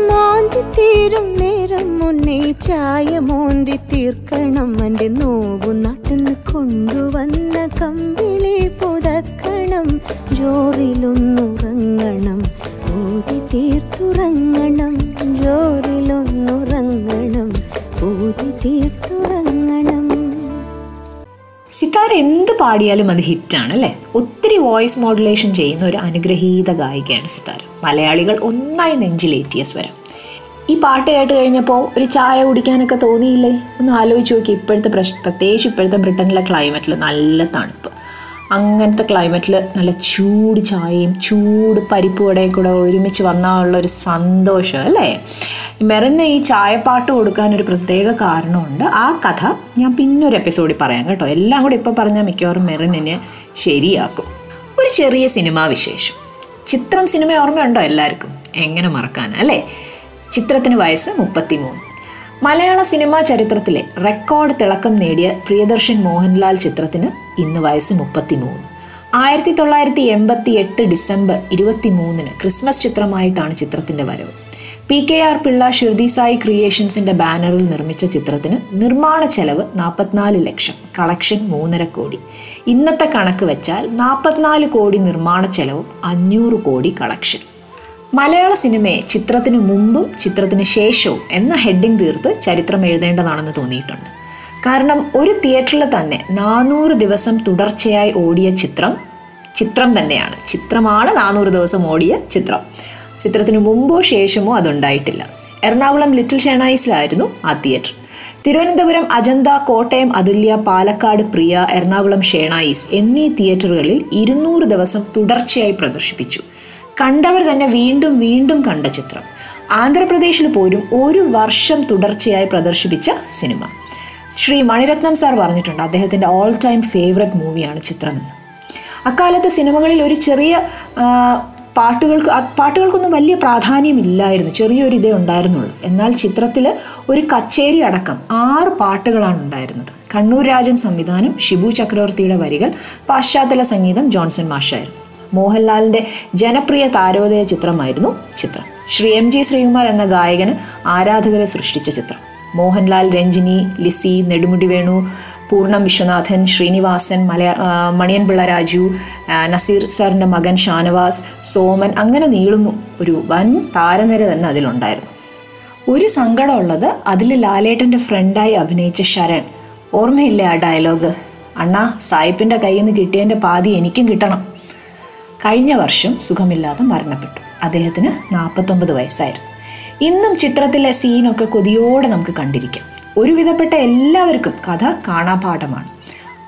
മാന്തി തീരും നേരം മുന്നേ ചായ മോന്തി തീർക്കണം. എന്റെ നോവു നാട്ടിന്ന് കൊണ്ടുവന്ന കമ്പിളി പുതക്കണം. ജോറിലൊന്നുറങ്ങണം ഊതി തീർത്തുറങ്ങണം. ജോറിലൊന്നുറങ്ങണം ഊതി തീർത്തുറങ്ങണം. സിത്താര എന്ത് പാടിയാലും അത് ഹിറ്റാണ് അല്ലേ? ഒത്തിരി വോയിസ് മോഡുലേഷൻ ചെയ്യുന്ന ഒരു അനുഗ്രഹീത ഗായികയാണ് സിത്താര മലയാളികൾ ഒന്നായി നെഞ്ചിലേറ്റിയ സ്വരം. ഈ പാട്ട് കേട്ട് കഴിഞ്ഞപ്പോൾ ഒരു ചായ കുടിക്കാനൊക്കെ തോന്നിയില്ലേ? ഒന്ന് ആലോചിച്ച് നോക്കി. ഇപ്പോഴത്തെ പ്രശ്നം പ്രത്യേകിച്ച് ഇപ്പോഴത്തെ ബ്രിട്ടനിലെ ക്ലൈമറ്റിൽ നല്ല തണുപ്പ്. അങ്ങനത്തെ ക്ലൈമറ്റിൽ നല്ല ചൂട് ചായയും ചൂട് പരിപ്പ് വടയും കൂടെ ഒരുമിച്ച് വന്നാലുള്ള ഒരു സന്തോഷം അല്ലേ? മെറിന് ഈ ചായപ്പാട്ട് കൊടുക്കാൻ ഒരു പ്രത്യേക കാരണമുണ്ട്. ആ കഥ ഞാൻ പിന്നൊരു എപ്പിസോഡിൽ പറയാം കേട്ടോ. എല്ലാം കൂടി ഇപ്പോൾ പറഞ്ഞാൽ മിക്കവാറും മെറിനെ ശരിയാക്കും. ഒരു ചെറിയ സിനിമാ വിശേഷം. ചിത്രം സിനിമ ഓർമ്മയുണ്ടോ എല്ലാവർക്കും? എങ്ങനെ മറക്കാൻ? അല്ലേ? ചിത്രത്തിന് വയസ്സ് മുപ്പത്തിമൂന്ന്. മലയാള സിനിമാ ചരിത്രത്തിലെ റെക്കോർഡ് തിളക്കം നേടിയ പ്രിയദർശൻ മോഹൻലാൽ ചിത്രത്തിന് ഇന്ന് വയസ്സ് മുപ്പത്തിമൂന്ന്. ആയിരത്തി തൊള്ളായിരത്തി എൺപത്തി എട്ട് ഡിസംബർ ഇരുപത്തി മൂന്നിന് ക്രിസ്മസ് ചിത്രമായിട്ടാണ് ചിത്രത്തിന്റെ വരവ്. P K R Pillai Shirdi Sai ക്രിയേഷൻസിന്റെ ബാനറിൽ നിർമ്മിച്ച ചിത്രത്തിന് നിർമ്മാണ ചെലവ് നാൽപ്പത്തിനാല് ലക്ഷം കളക്ഷൻ മൂന്നര കോടി. ഇന്നത്തെ കണക്ക് വെച്ചാൽ നാൽപ്പത്തിനാല് കോടി നിർമ്മാണ ചെലവും അഞ്ഞൂറ് കോടി കളക്ഷൻ. മലയാള സിനിമയെ ചിത്രത്തിനു മുമ്പും ചിത്രത്തിന് ശേഷവും എന്ന ഹെഡിങ് തീർത്ത് ചരിത്രം എഴുതേണ്ടതാണെന്ന് തോന്നിയിട്ടുണ്ട്. കാരണം ഒരു തിയേറ്ററിൽ തന്നെ നാനൂറ് ദിവസം തുടർച്ചയായി ഓടിയ ചിത്രം ചിത്രം തന്നെയാണ്. ചിത്രമാണ് നാനൂറ് ദിവസം ഓടിയ ചിത്രം. ചിത്രത്തിന് മുമ്പോ ശേഷമോ അതുണ്ടായിട്ടില്ല. എറണാകുളം ലിറ്റിൽ ഷെണൈസിലായിരുന്നു ആ തിയേറ്റർ. തിരുവനന്തപുരം അജന്ത കോട്ടയം അതുല്യ പാലക്കാട് പ്രിയ എറണാകുളം ഷേണായിസ് എന്നീ തിയേറ്ററുകളിൽ ഇരുന്നൂറ് ദിവസം തുടർച്ചയായി പ്രദർശിപ്പിച്ചു. കണ്ടവർ തന്നെ വീണ്ടും വീണ്ടും കണ്ട ചിത്രം. ആന്ധ്രാപ്രദേശിൽ പോലും ഒരു വർഷം തുടർച്ചയായി പ്രദർശിപ്പിച്ച സിനിമ. ശ്രീ മണിരത്നം സാർ പറഞ്ഞിട്ടുണ്ട് അദ്ദേഹത്തിന്റെ ഓൾ ടൈം ഫേവററ്റ് മൂവിയാണ് ചിത്രമെന്ന്. അക്കാലത്തെ സിനിമകളിൽ ഒരു ചെറിയ പാട്ടുകൾക്ക് പാട്ടുകൾക്കൊന്നും വലിയ പ്രാധാന്യമില്ലായിരുന്നു ചെറിയൊരു ഇതേ ഉണ്ടായിരുന്നുള്ളൂ. എന്നാൽ ചിത്രത്തിൽ ഒരു കച്ചേരി അടക്കം ആറ് പാട്ടുകളാണ് ഉണ്ടായിരുന്നത്. കണ്ണൂർ രാജൻ സംവിധാനം ഷിബു ചക്രവർത്തിയുടെ വരികൾ പാശ്ചാത്തല സംഗീതം ജോൺസൺ മാഷായിരുന്നു. മോഹൻലാലിന്റെ ജനപ്രിയ താരോദയ ചിത്രമായിരുന്നു ചിത്രം. ശ്രീ എം ജി ശ്രീകുമാർ എന്ന ഗായകന് ആരാധകരെ സൃഷ്ടിച്ച ചിത്രം. മോഹൻലാൽ രഞ്ജിനി ലിസി നെടുമുടി വേണു പൂർണം വിശ്വനാഥൻ ശ്രീനിവാസൻ മലയാ മണിയൻപിള്ള മണിയൻ പിള്ള രാജു നസീർ സാറിന്റെ മകൻ ഷാനവാസ് സോമൻ അങ്ങനെ നീളുന്നു. ഒരു വൻ താരനിര തന്നെ അതിലുണ്ടായിരുന്നു. ഒരു സങ്കടമുള്ളത് അതിൽ ലാലേട്ടന്റെ ഫ്രണ്ടായി അഭിനയിച്ച ശരൺ. ഓർമ്മയില്ലേ ആ ഡയലോഗ് അണ്ണാ സായിപ്പിന്റെ കയ്യിൽ നിന്ന് കിട്ടിയതിന്റെ പാതി എനിക്കും കിട്ടണം. കഴിഞ്ഞ വർഷം സുഖമില്ലാതെ മരണപ്പെട്ടു. അദ്ദേഹത്തിന് നാൽപ്പത്തൊമ്പത് വയസ്സായിരുന്നു. ഇന്നും ചിത്രത്തിലെ സീനൊക്കെ കൊതിയോടെ നമുക്ക് കണ്ടിരിക്കാം. ഒരുവിധപ്പെട്ട എല്ലാവർക്കും കഥ കാണാപാഠമാണ്.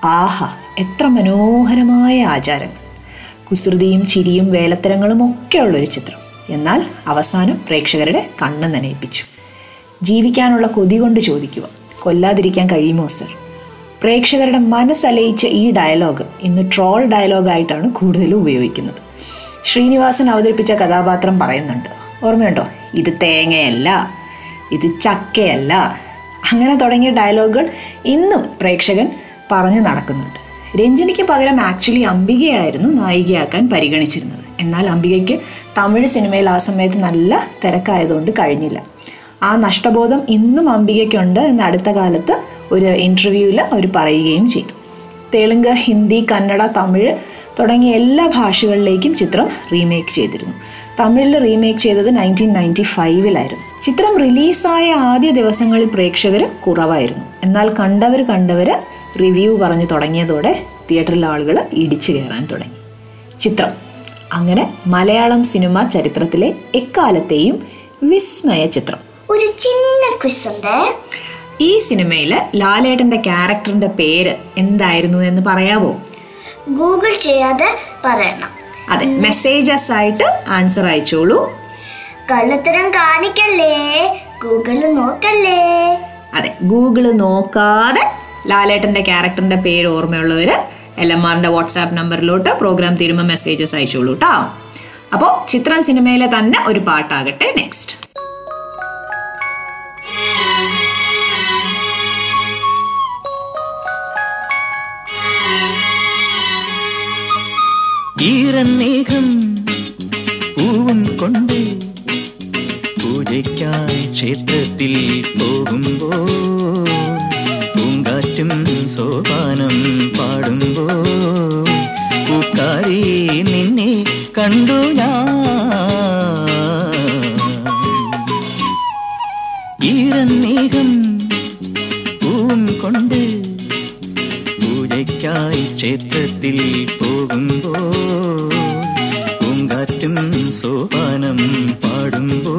ആഹാ എത്ര മനോഹരമായ ആചാരങ്ങൾ. കുസൃതിയും ചിരിയും വേലത്തരങ്ങളും ഒക്കെ ഉള്ളൊരു ചിത്രം. എന്നാൽ അവസാനം പ്രേക്ഷകരുടെ കണ്ണ് നനയിപ്പിച്ചു. ജീവിക്കാനുള്ള കൊതി കൊണ്ട് ചോദിക്കുക കൊല്ലാതിരിക്കാൻ കഴിയുമോ സർ? പ്രേക്ഷകരുടെ മനസ്സലയിച്ച ഈ ഡയലോഗ് ഇന്ന് ട്രോൾ ഡയലോഗായിട്ടാണ് കൂടുതലും ഉപയോഗിക്കുന്നത്. ശ്രീനിവാസൻ അവതരിപ്പിച്ച കഥാപാത്രം പറയുന്നുണ്ട്. ഓർമ്മയുണ്ടോ? ഇത് തേങ്ങയല്ല ഇത് ചക്കയല്ല. അങ്ങനെ തുടങ്ങിയ ഡയലോഗുകൾ ഇന്നും പ്രേക്ഷകൻ പറഞ്ഞു നടക്കുന്നുണ്ട്. രഞ്ജിനിക്ക് പകരം ആക്ച്വലി അംബികയായിരുന്നു നായികയാക്കാൻ പരിഗണിച്ചിരുന്നത്. എന്നാൽ അംബികയ്ക്ക് തമിഴ് സിനിമയിൽ ആ സമയത്ത് നല്ല തിരക്കായതുകൊണ്ട് കഴിഞ്ഞില്ല. ആ നഷ്ടബോധം ഇന്നും അംബികയ്ക്കുണ്ട് എന്ന് അടുത്ത കാലത്ത് ഒരു ഇന്റർവ്യൂവിൽ അവർ പറയുകയും ചെയ്തു. തെലുങ്ക് ഹിന്ദി കന്നഡ തമിഴ് തുടങ്ങിയ എല്ലാ ഭാഷകളിലേക്കും ചിത്രം റീമേക്ക് ചെയ്തിരുന്നു. തമിഴിൽ റീമേക്ക് ചെയ്തത് നയന്റീൻ നയന്റി ഫൈവിലായിരുന്നു ചിത്രം റിലീസായ ആദ്യ ദിവസങ്ങളിൽ പ്രേക്ഷകർ കുറവായിരുന്നു. എന്നാൽ കണ്ടവർ കണ്ടവർ റിവ്യൂ പറഞ്ഞു തുടങ്ങിയതോടെ തിയേറ്ററിലെ ആളുകൾ ഇടിച്ചു കയറാൻ തുടങ്ങി. ചിത്രം. അങ്ങനെ മലയാളം സിനിമ ചരിത്രത്തിലെ എക്കാലത്തെയും വിസ്മയ ചിത്രം. ഒരു ചിന്ന ക്വിസ് ഉണ്ട്. ഈ സിനിമയിൽ ലാലേട്ടന്റെ ക്യാരക്ടറിന്റെ പേര് എന്തായിരുന്നു എന്ന് പറയാവോ? ഗൂഗിൾ ചെയ്യാതെ പറയണം. അതെ മെസ്സേജസ് ആയിട്ട് ആൻസർ അയച്ചോളൂ. കള്ളത്തരം കാണിക്കല്ലേ? ഗൂഗിൾ നോക്കല്ലേ? അതെ ഗൂഗിൾ നോക്കാതെ ലാലേട്ടന്റെ ക്യാരക്ടറിന്റെ പേര് ഓർമ്മയുള്ളവര് എൽ എം ആറിന്റെ വാട്സാപ്പ് നമ്പറിലോട്ട് പ്രോഗ്രാം തീരുമ്പോൾ മെസ്സേജസ് അയച്ചോളൂ കേട്ടോ അപ്പോൾ ചിത്രം സിനിമയിലെ തന്നെ ഒരു പാട്ടാകട്ടെ നെക്സ്റ്റ്. ഈരന്നേഹം പൂവും കൊണ്ട് പൂജ പൂജയ്ക്കായി ക്ഷേത്രത്തിൽ പോകുമ്പോ പൂങ്കാറ്റും സോപാനം പാടുമ്പോ പൂക്കാരി നിന്നെ കണ്ടു ഞാൻ. ഈരന്നേകം പൂവും കൊണ്ട് പൂജയ്ക്കായി ക്ഷേത്രത്തിൽ പോകുമ്പോ പൂങ്കാറ്റും സോപാനം പാടുമ്പോ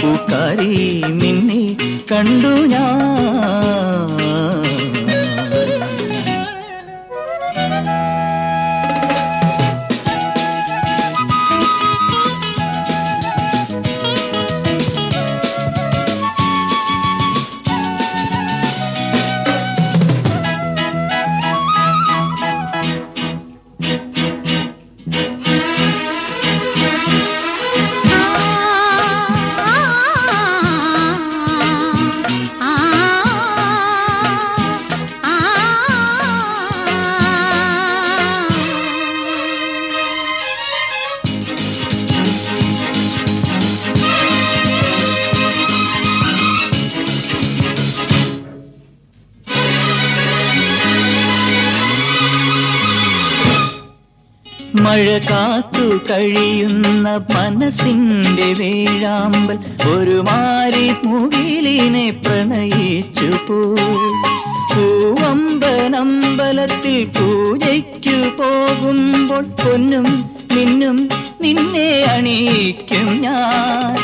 പൂക്കാരി നിന്നെ കണ്ടു ഞാൻ. കഴിയുന്ന മനസ്സിന്റെ വേഴാമ്പൽ ഒരു മാറി മുകിലിനെ പ്രണയിച്ചു പൂവമ്പനമ്പലത്തിൽ പൂജയ്ക്കു പോകുമ്പോൾ പൊന്നും നിന്നും നിന്നെ അണിയിക്കും ഞാൻ.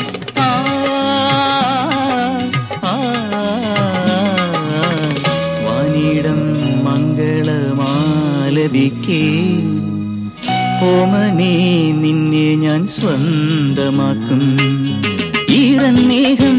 വാനിടം മംഗളമാലപിക്കേ. ഓമനേ നിന്നെ ഞാൻ സ്വന്തമാക്കും. ഈറന്നേഹം പൂവും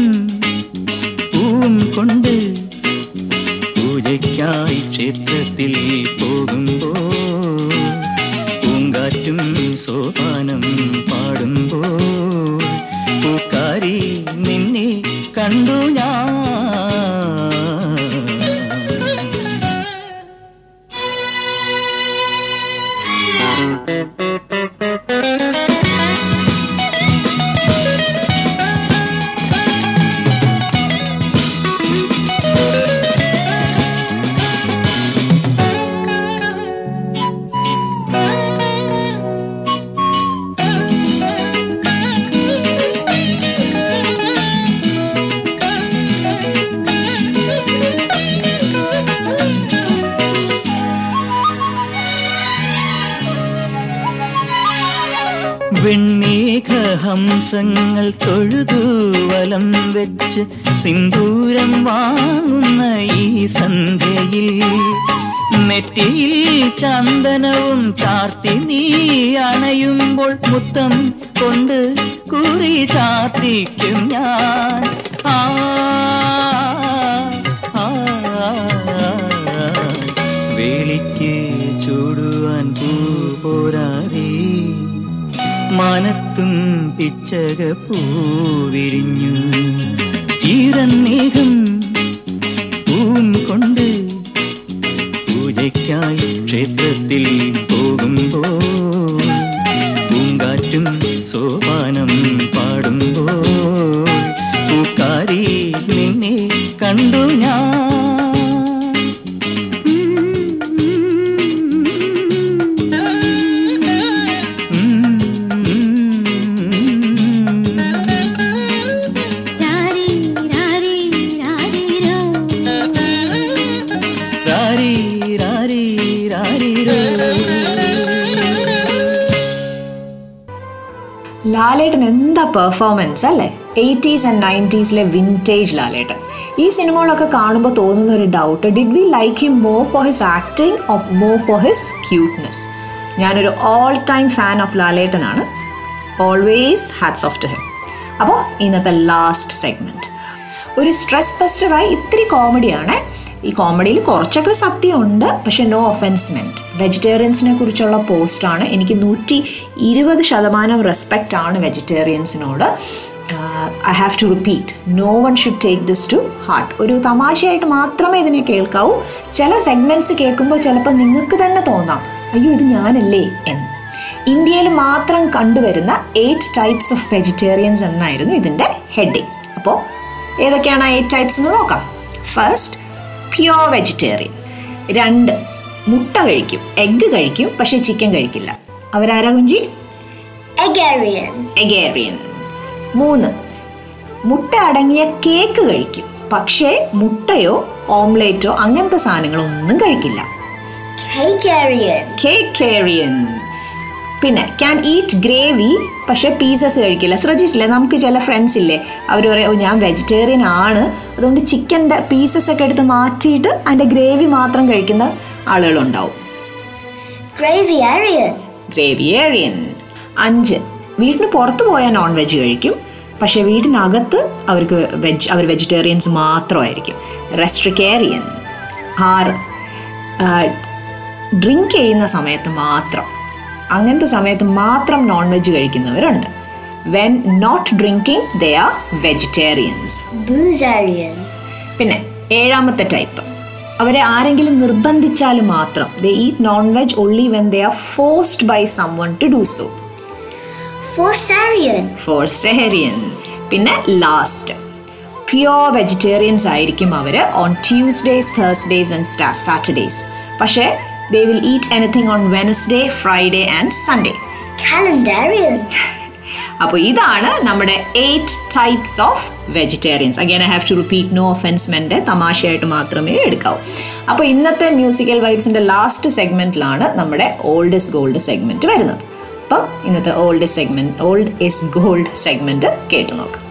സിന്ദൂരം വാങ്ങുന്ന ഈ സന്ധ്യയിൽ നെറ്റിയിൽ ചന്ദനവും ചാർത്തി പെർഫോമൻസ് അല്ലേ? എയ്റ്റീസ് ആൻഡ് നയന്റീസിലെ വിന്റേജ് ലാലേട്ടൻ ഈ സിനിമകളൊക്കെ കാണുമ്പോൾ തോന്നുന്ന ഒരു doubt did we like him more for his acting of more for his cuteness ഞാനൊരു all time fan of ലാലേട്ടനാണ് always hats off to him അപ്പോൾ ഇന്നത്തെ ലാസ്റ്റ് സെഗ്മെന്റ് ഒരു സ്ട്രെസ് ബസ്റ്ററായി ഇത്തിരി കോമഡിയാണ് ഈ കോമഡിയിൽ കുറച്ചൊക്കെ സത്യമുണ്ട് പക്ഷെ നോ ഒഫൻസ്മെന്റ് വെജിറ്റേറിയൻസിനെ കുറിച്ചുള്ള പോസ്റ്റാണ് എനിക്ക് നൂറ്റി ഇരുപത് ശതമാനം റെസ്പെക്റ്റ് ആണ് വെജിറ്റേറിയൻസിനോട് I have to repeat no one should take this to heart ഒരു തമാശയായിട്ട് മാത്രമേ ഇതിനെ കേൾക്കാവൂ. ചില സെഗ്മെന്റ്സ് കേൾക്കുമ്പോൾ ചിലപ്പോൾ നിങ്ങൾക്ക് തന്നെ തോന്നാം അയ്യോ ഇത് ഞാനല്ലേ? എന്ന്. ഇന്ത്യയിൽ മാത്രം കണ്ടുവരുന്ന എയ്റ്റ് ടൈപ്സ് ഓഫ് വെജിറ്റേറിയൻസ് എന്നായിരുന്നു ഇതിന്റെ ഹെഡിങ് അപ്പോൾ ഏതൊക്കെയാണ് എയ്റ്റ് ടൈപ്സ് എന്ന് നോക്കാം. ഫസ്റ്റ് പ്യോർ വെജിറ്റേറിയൻ രണ്ട് മുട്ട കഴിക്കും. എഗ്ഗ് കഴിക്കും പക്ഷെ ചിക്കൻ കഴിക്കില്ല. അവരാരാ കുഞ്ചി? എഗേറിയൻ എഗേറിയൻ മൂന്ന് മുട്ട അടങ്ങിയ കേക്ക് കഴിക്കും. പക്ഷേ മുട്ടയോ ഓംലേറ്റോ അങ്ങനത്തെ സാധനങ്ങളൊന്നും കഴിക്കില്ല. കേക്കേറിയൻ കേക്കേറിയൻ പിന്നെ ക്യാൻ ഈറ്റ് ഗ്രേവി പക്ഷെ പീസസ് കഴിക്കില്ല. ശ്രദ്ധിച്ചിട്ടില്ല? നമുക്ക് ചില ഫ്രണ്ട്സ് ഇല്ലേ? അവർ പറയും "ഓ, ഞാൻ വെജിറ്റേറിയൻ ആണ്. അതുകൊണ്ട് ചിക്കന്റെ പീസസ് ഒക്കെ എടുത്ത് മാറ്റിയിട്ട് അതിന്റെ ഗ്രേവി മാത്രം കഴിക്കുന്ന ആളുകളുണ്ടാവും. ഗ്രേവിയേറിയൻ അഞ്ച്. വീട്ടിന് പുറത്ത് പോയാൽ നോൺ വെജ് കഴിക്കും. പക്ഷേ വീടിനകത്ത് അവർക്ക് വെജ് അവർ വെജിറ്റേറിയൻസ് മാത്രമായിരിക്കും. റെസ്ട്രിക്കേറിയൻ ആറ്. ഡ്രിങ്ക് ചെയ്യുന്ന സമയത്ത് മാത്രം. അങ്ങനത്തെ സമയത്ത് മാത്രം non veg കഴിക്കുന്നവരുണ്ട് when not drinking they are vegetarians. പിന്നെ ഏഴാമത്തെ ടൈപ്പ് അവരെ ആരെങ്കിലും നിർബന്ധിച്ചാൽ മാത്രം they eat non veg only when they are forced by someone to do so. Forcetarian പിന്നെ ലാസ്റ്റ് പ്യുവർ വെജിറ്റേറിയൻസ് ആയിരിക്കും അവർ on Tuesdays Thursdays and Saturdays പക്ഷേ they will eat anything on Wednesday, Friday and Sunday. Calendarian. അപ്പോൾ ഇതാണ് നമ്മുടെ eight types of vegetarians again I have to repeat no offence meant തമാശയായിട്ട് മാത്രമേ എടുക്കാവൂ അപ്പോൾ ഇന്നത്തെ മ്യൂസിക്കൽ വൈബ്സിന്റെ ലാസ്റ്റ് സെഗ്മെന്റിലാണ് നമ്മുടെ ഓൾഡ് ഇസ് ഗോൾഡ് സെഗ്മെന്റ് വരുന്നത് അപ്പം ഇന്നത്തെ old segment old is gold segment കേട്ടു നോക്കാം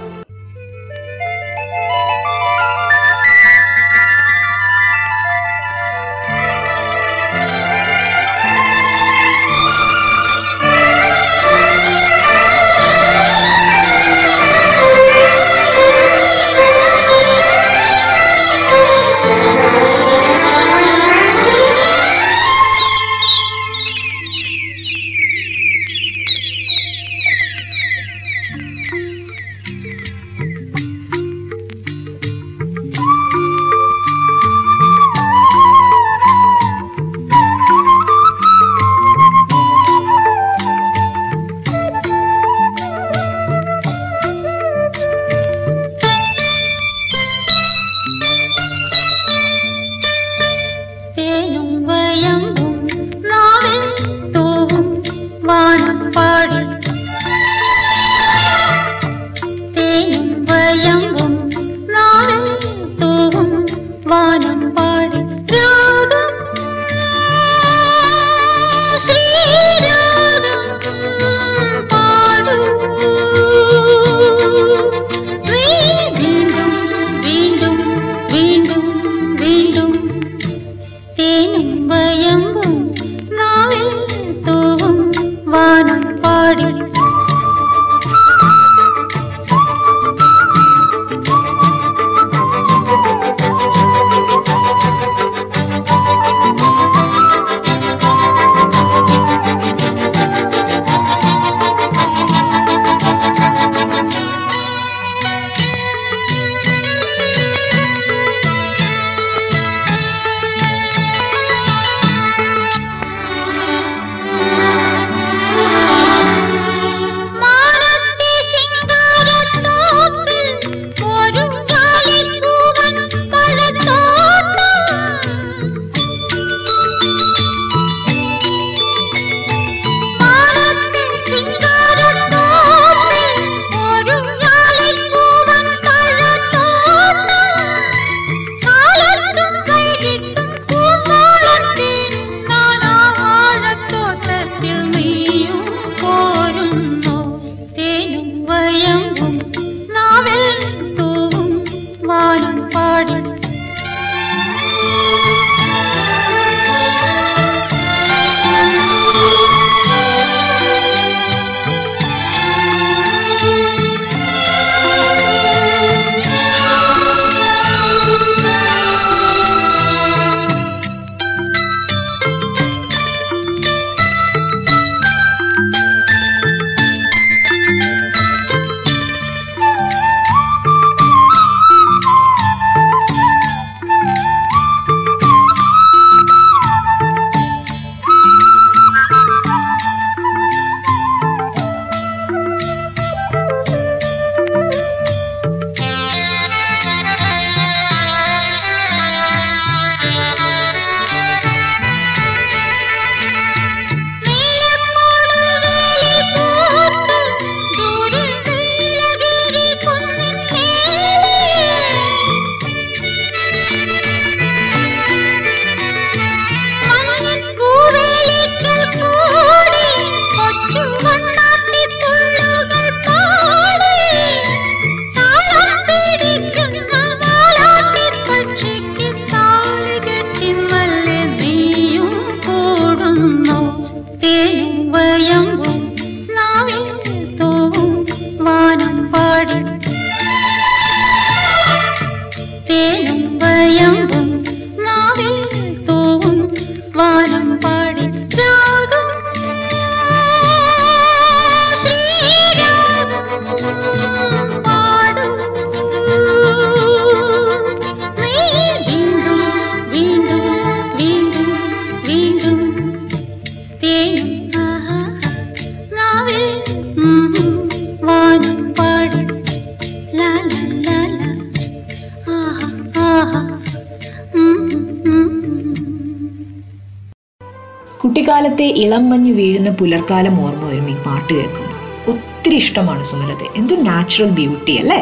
പുലർക്കാലം ഓർമ്മ വരും ഈ പാട്ട് കേൾക്കുമ്പോൾ ഒത്തിരി ഇഷ്ടമാണ് സുമലത്തെ എന്തോ നാച്ചുറൽ ബ്യൂട്ടി അല്ലേ?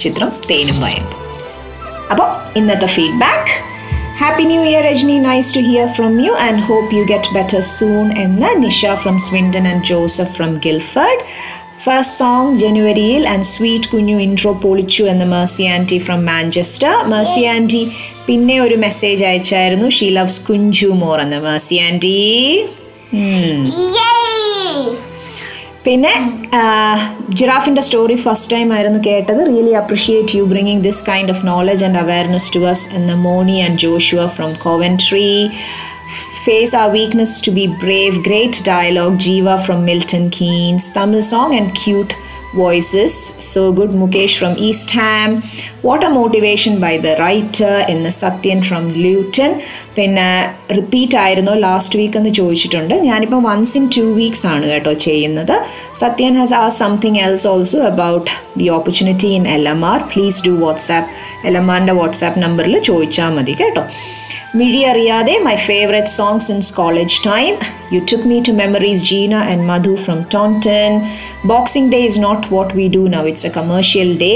ചിത്രം തേനും വയമ്പും. അപ്പോൾ ഇന്നത്തെ feedback happy new year Rajani. Nice to hear from you and hope you get better soon എന്ന് Nisha from Swindon and Joseph from Guildford first song ജനുവരിയിൽ ആൻഡ് സ്വീറ്റ് കുഞ്ഞു ഇൻട്രോ പൊളിച്ചു എന്ന് Mercy aunty from Manchester Mercy aunty പിന്നെ ഒരു message അയച്ചായിരുന്നു she loves Kunju more എന്ന് Mercy aunty പിന്നെ ജിറാഫിന്റെ സ്റ്റോറി ഫസ്റ്റ് ടൈം ആയിരുന്നു കേട്ടത്. Really appreciate you bringing this kind of knowledge and awareness to us എന്ന Moni and Joshua from Coventry face our weakness to be brave great dialogue Jeeva from Milton Keynes Tamil song and cute so good mukesh from east ham. What a motivation by the writer in the satyan from luton. പിന്നെ repeat ആയിരുന്നു last week എന്ന് ചോദിച്ചിട്ടുണ്ട്. ഞാനിപ്പോൾ once in two weeks ആണ് കേട്ടോ ചെയ്യുന്നത്. Sathyan has a something else also about the opportunity in L M R please do WhatsApp L M ആറിന്റെ WhatsApp നമ്പറിൽ ചോദിച്ചാൽ മതി കേട്ടോ. മിഴി അറിയാതെ my favourite song since college time you took me to memories Jeena and Madhu from Taunton Boxing Day is not what we do now it's a commercial day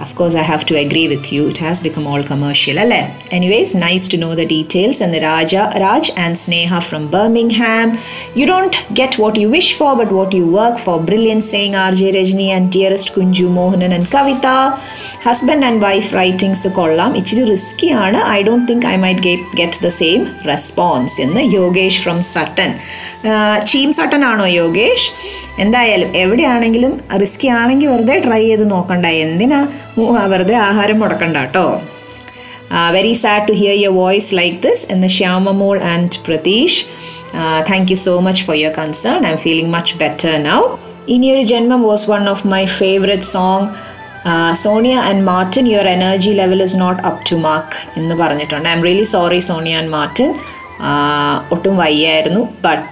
Of course, I have to agree with you. It has become all commercial. Anyways, nice to know the details. And the Raja, Raj and Sneha from Birmingham. You don't get what you wish for, but what you work for. Brilliant saying, RJ Rajni and dearest Kunju Mohanan and Kavita. Husband and wife writing kollam. Ichiri risky I don't think I might get, get the same response. In the Yogesh from Sutton. Cheam Sutton ആണോ യോഗേഷ്? എന്തായാലും എവിടെയാണെങ്കിലും risky ആണെങ്കിൽ വെറുതെ try ചെയ്ത് നോക്കണ്ട. എന്തിനാ? വെറുതെ ആഹാരം മുടക്കണ്ട കേട്ടോ very sad to hear your voice like this എന്ന് Shyamamol and Pratheesh thank you so much for your concern I'm feeling much better now ഇനിയൊരു ജന്മം was one of my favourite song Sonia and Martin your energy level is not up to mark എന്ന് പറഞ്ഞിട്ടുണ്ട്. I'm really sorry Sonia and Martin. ഒട്ടും വയ്യായിരുന്നു but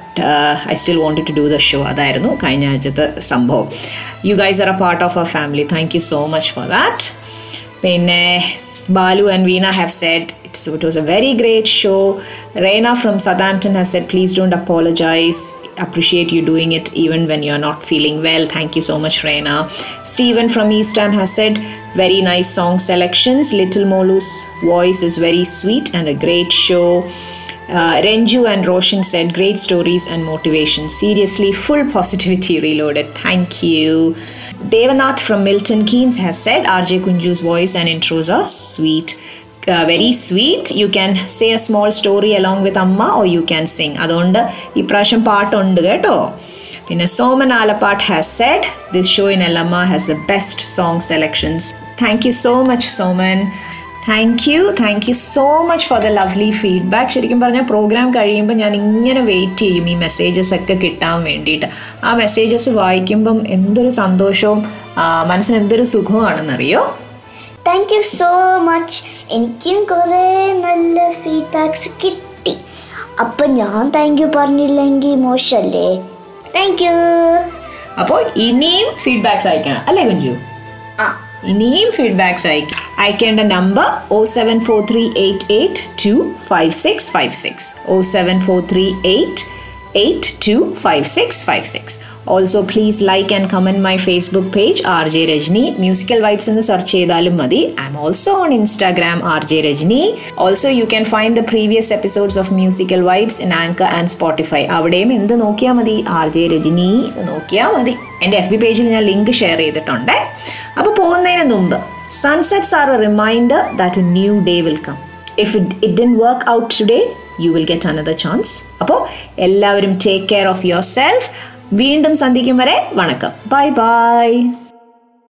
I still want to do the show അതായിരുന്നു കഴിഞ്ഞ ആഴ്ചത്തെ സംഭവം you guys are a part of our family thank you so much for that പിന്നെ Balu and Veena have said it's it was a very great show Rena from Southampton has said please don't apologise appreciate you doing it even when you're not feeling well. Thank you so much, Reina. Stephen from East Ham has said, very nice song selections. Little Molu's voice is very sweet and a great show. Uh, Renju and Roshan said, great stories and motivation. Seriously, full positivity reloaded. Thank you. Devanath from Milton Keynes has said, RJ Kunju's voice and intros are sweet. Uh, very sweet. You can say a small story along with അമ്മ or you can sing. അതുകൊണ്ട് ഇപ്രാവശ്യം പാട്ടുണ്ട് കേട്ടോ പിന്നെ Soman Alappatt has said this show in എല്ലമ്മ has the best song selections thank you so much Soman Thank you thank you so much for the lovely feedback ശരിക്കും പറഞ്ഞാൽ programme കഴിയുമ്പോൾ ഞാൻ ഇങ്ങനെ വെയിറ്റ് ചെയ്യും ഈ മെസ്സേജസ് ഒക്കെ കിട്ടാൻ വേണ്ടിയിട്ട്. ആ മെസ്സേജസ് വായിക്കുമ്പം എന്തൊരു സന്തോഷവും മനസ്സിന് എന്തൊരു സുഖമാണെന്നറിയോ താങ്ക് യു സോ മച്ച് എനിക്കും കുറേ നല്ല ഫീഡ്ബാക്ക്സ് കിട്ടി. അപ്പം ഞാൻ താങ്ക് യു പറഞ്ഞില്ലെങ്കിൽ മോശമല്ലേ താങ്ക് യു അപ്പോൾ ഇനിയും ഫീഡ്ബാക്ക്സ് അയക്കണം. അല്ലേ കുഞ്ചു? ആ. ഇനിയും ഫീഡ്ബാക്സ് അയക്കും. അയക്കേണ്ട number O seven four three eight eight two five six five six O seven four three eight eight two five six five six also please like and comment my Facebook page R J Rajani musical vibes എന്ന് search ചെയ്താലും മതി. I'm also on Instagram R J Rajani also you can find the previous episodes of musical vibes in Anchor and Spotify അവിടെയും എന്ത് നോക്കിയാൽ മതി? R J Rajani നോക്കിയാൽ മതി. എന്റെ എഫ് ബി പേജിൽ ഞാൻ ലിങ്ക് ഷെയർ ചെയ്തിട്ടുണ്ട്. അപ്പോൾ പോകുന്നതിന് മുമ്പ് sunsets are a reminder that a new day will come if it it didn't work out today you will get another chance അപ്പോൾ എല്ലാവരും take care of yourself വീണ്ടും സന്ധിക്കും വരെ വണക്കം. Bye bye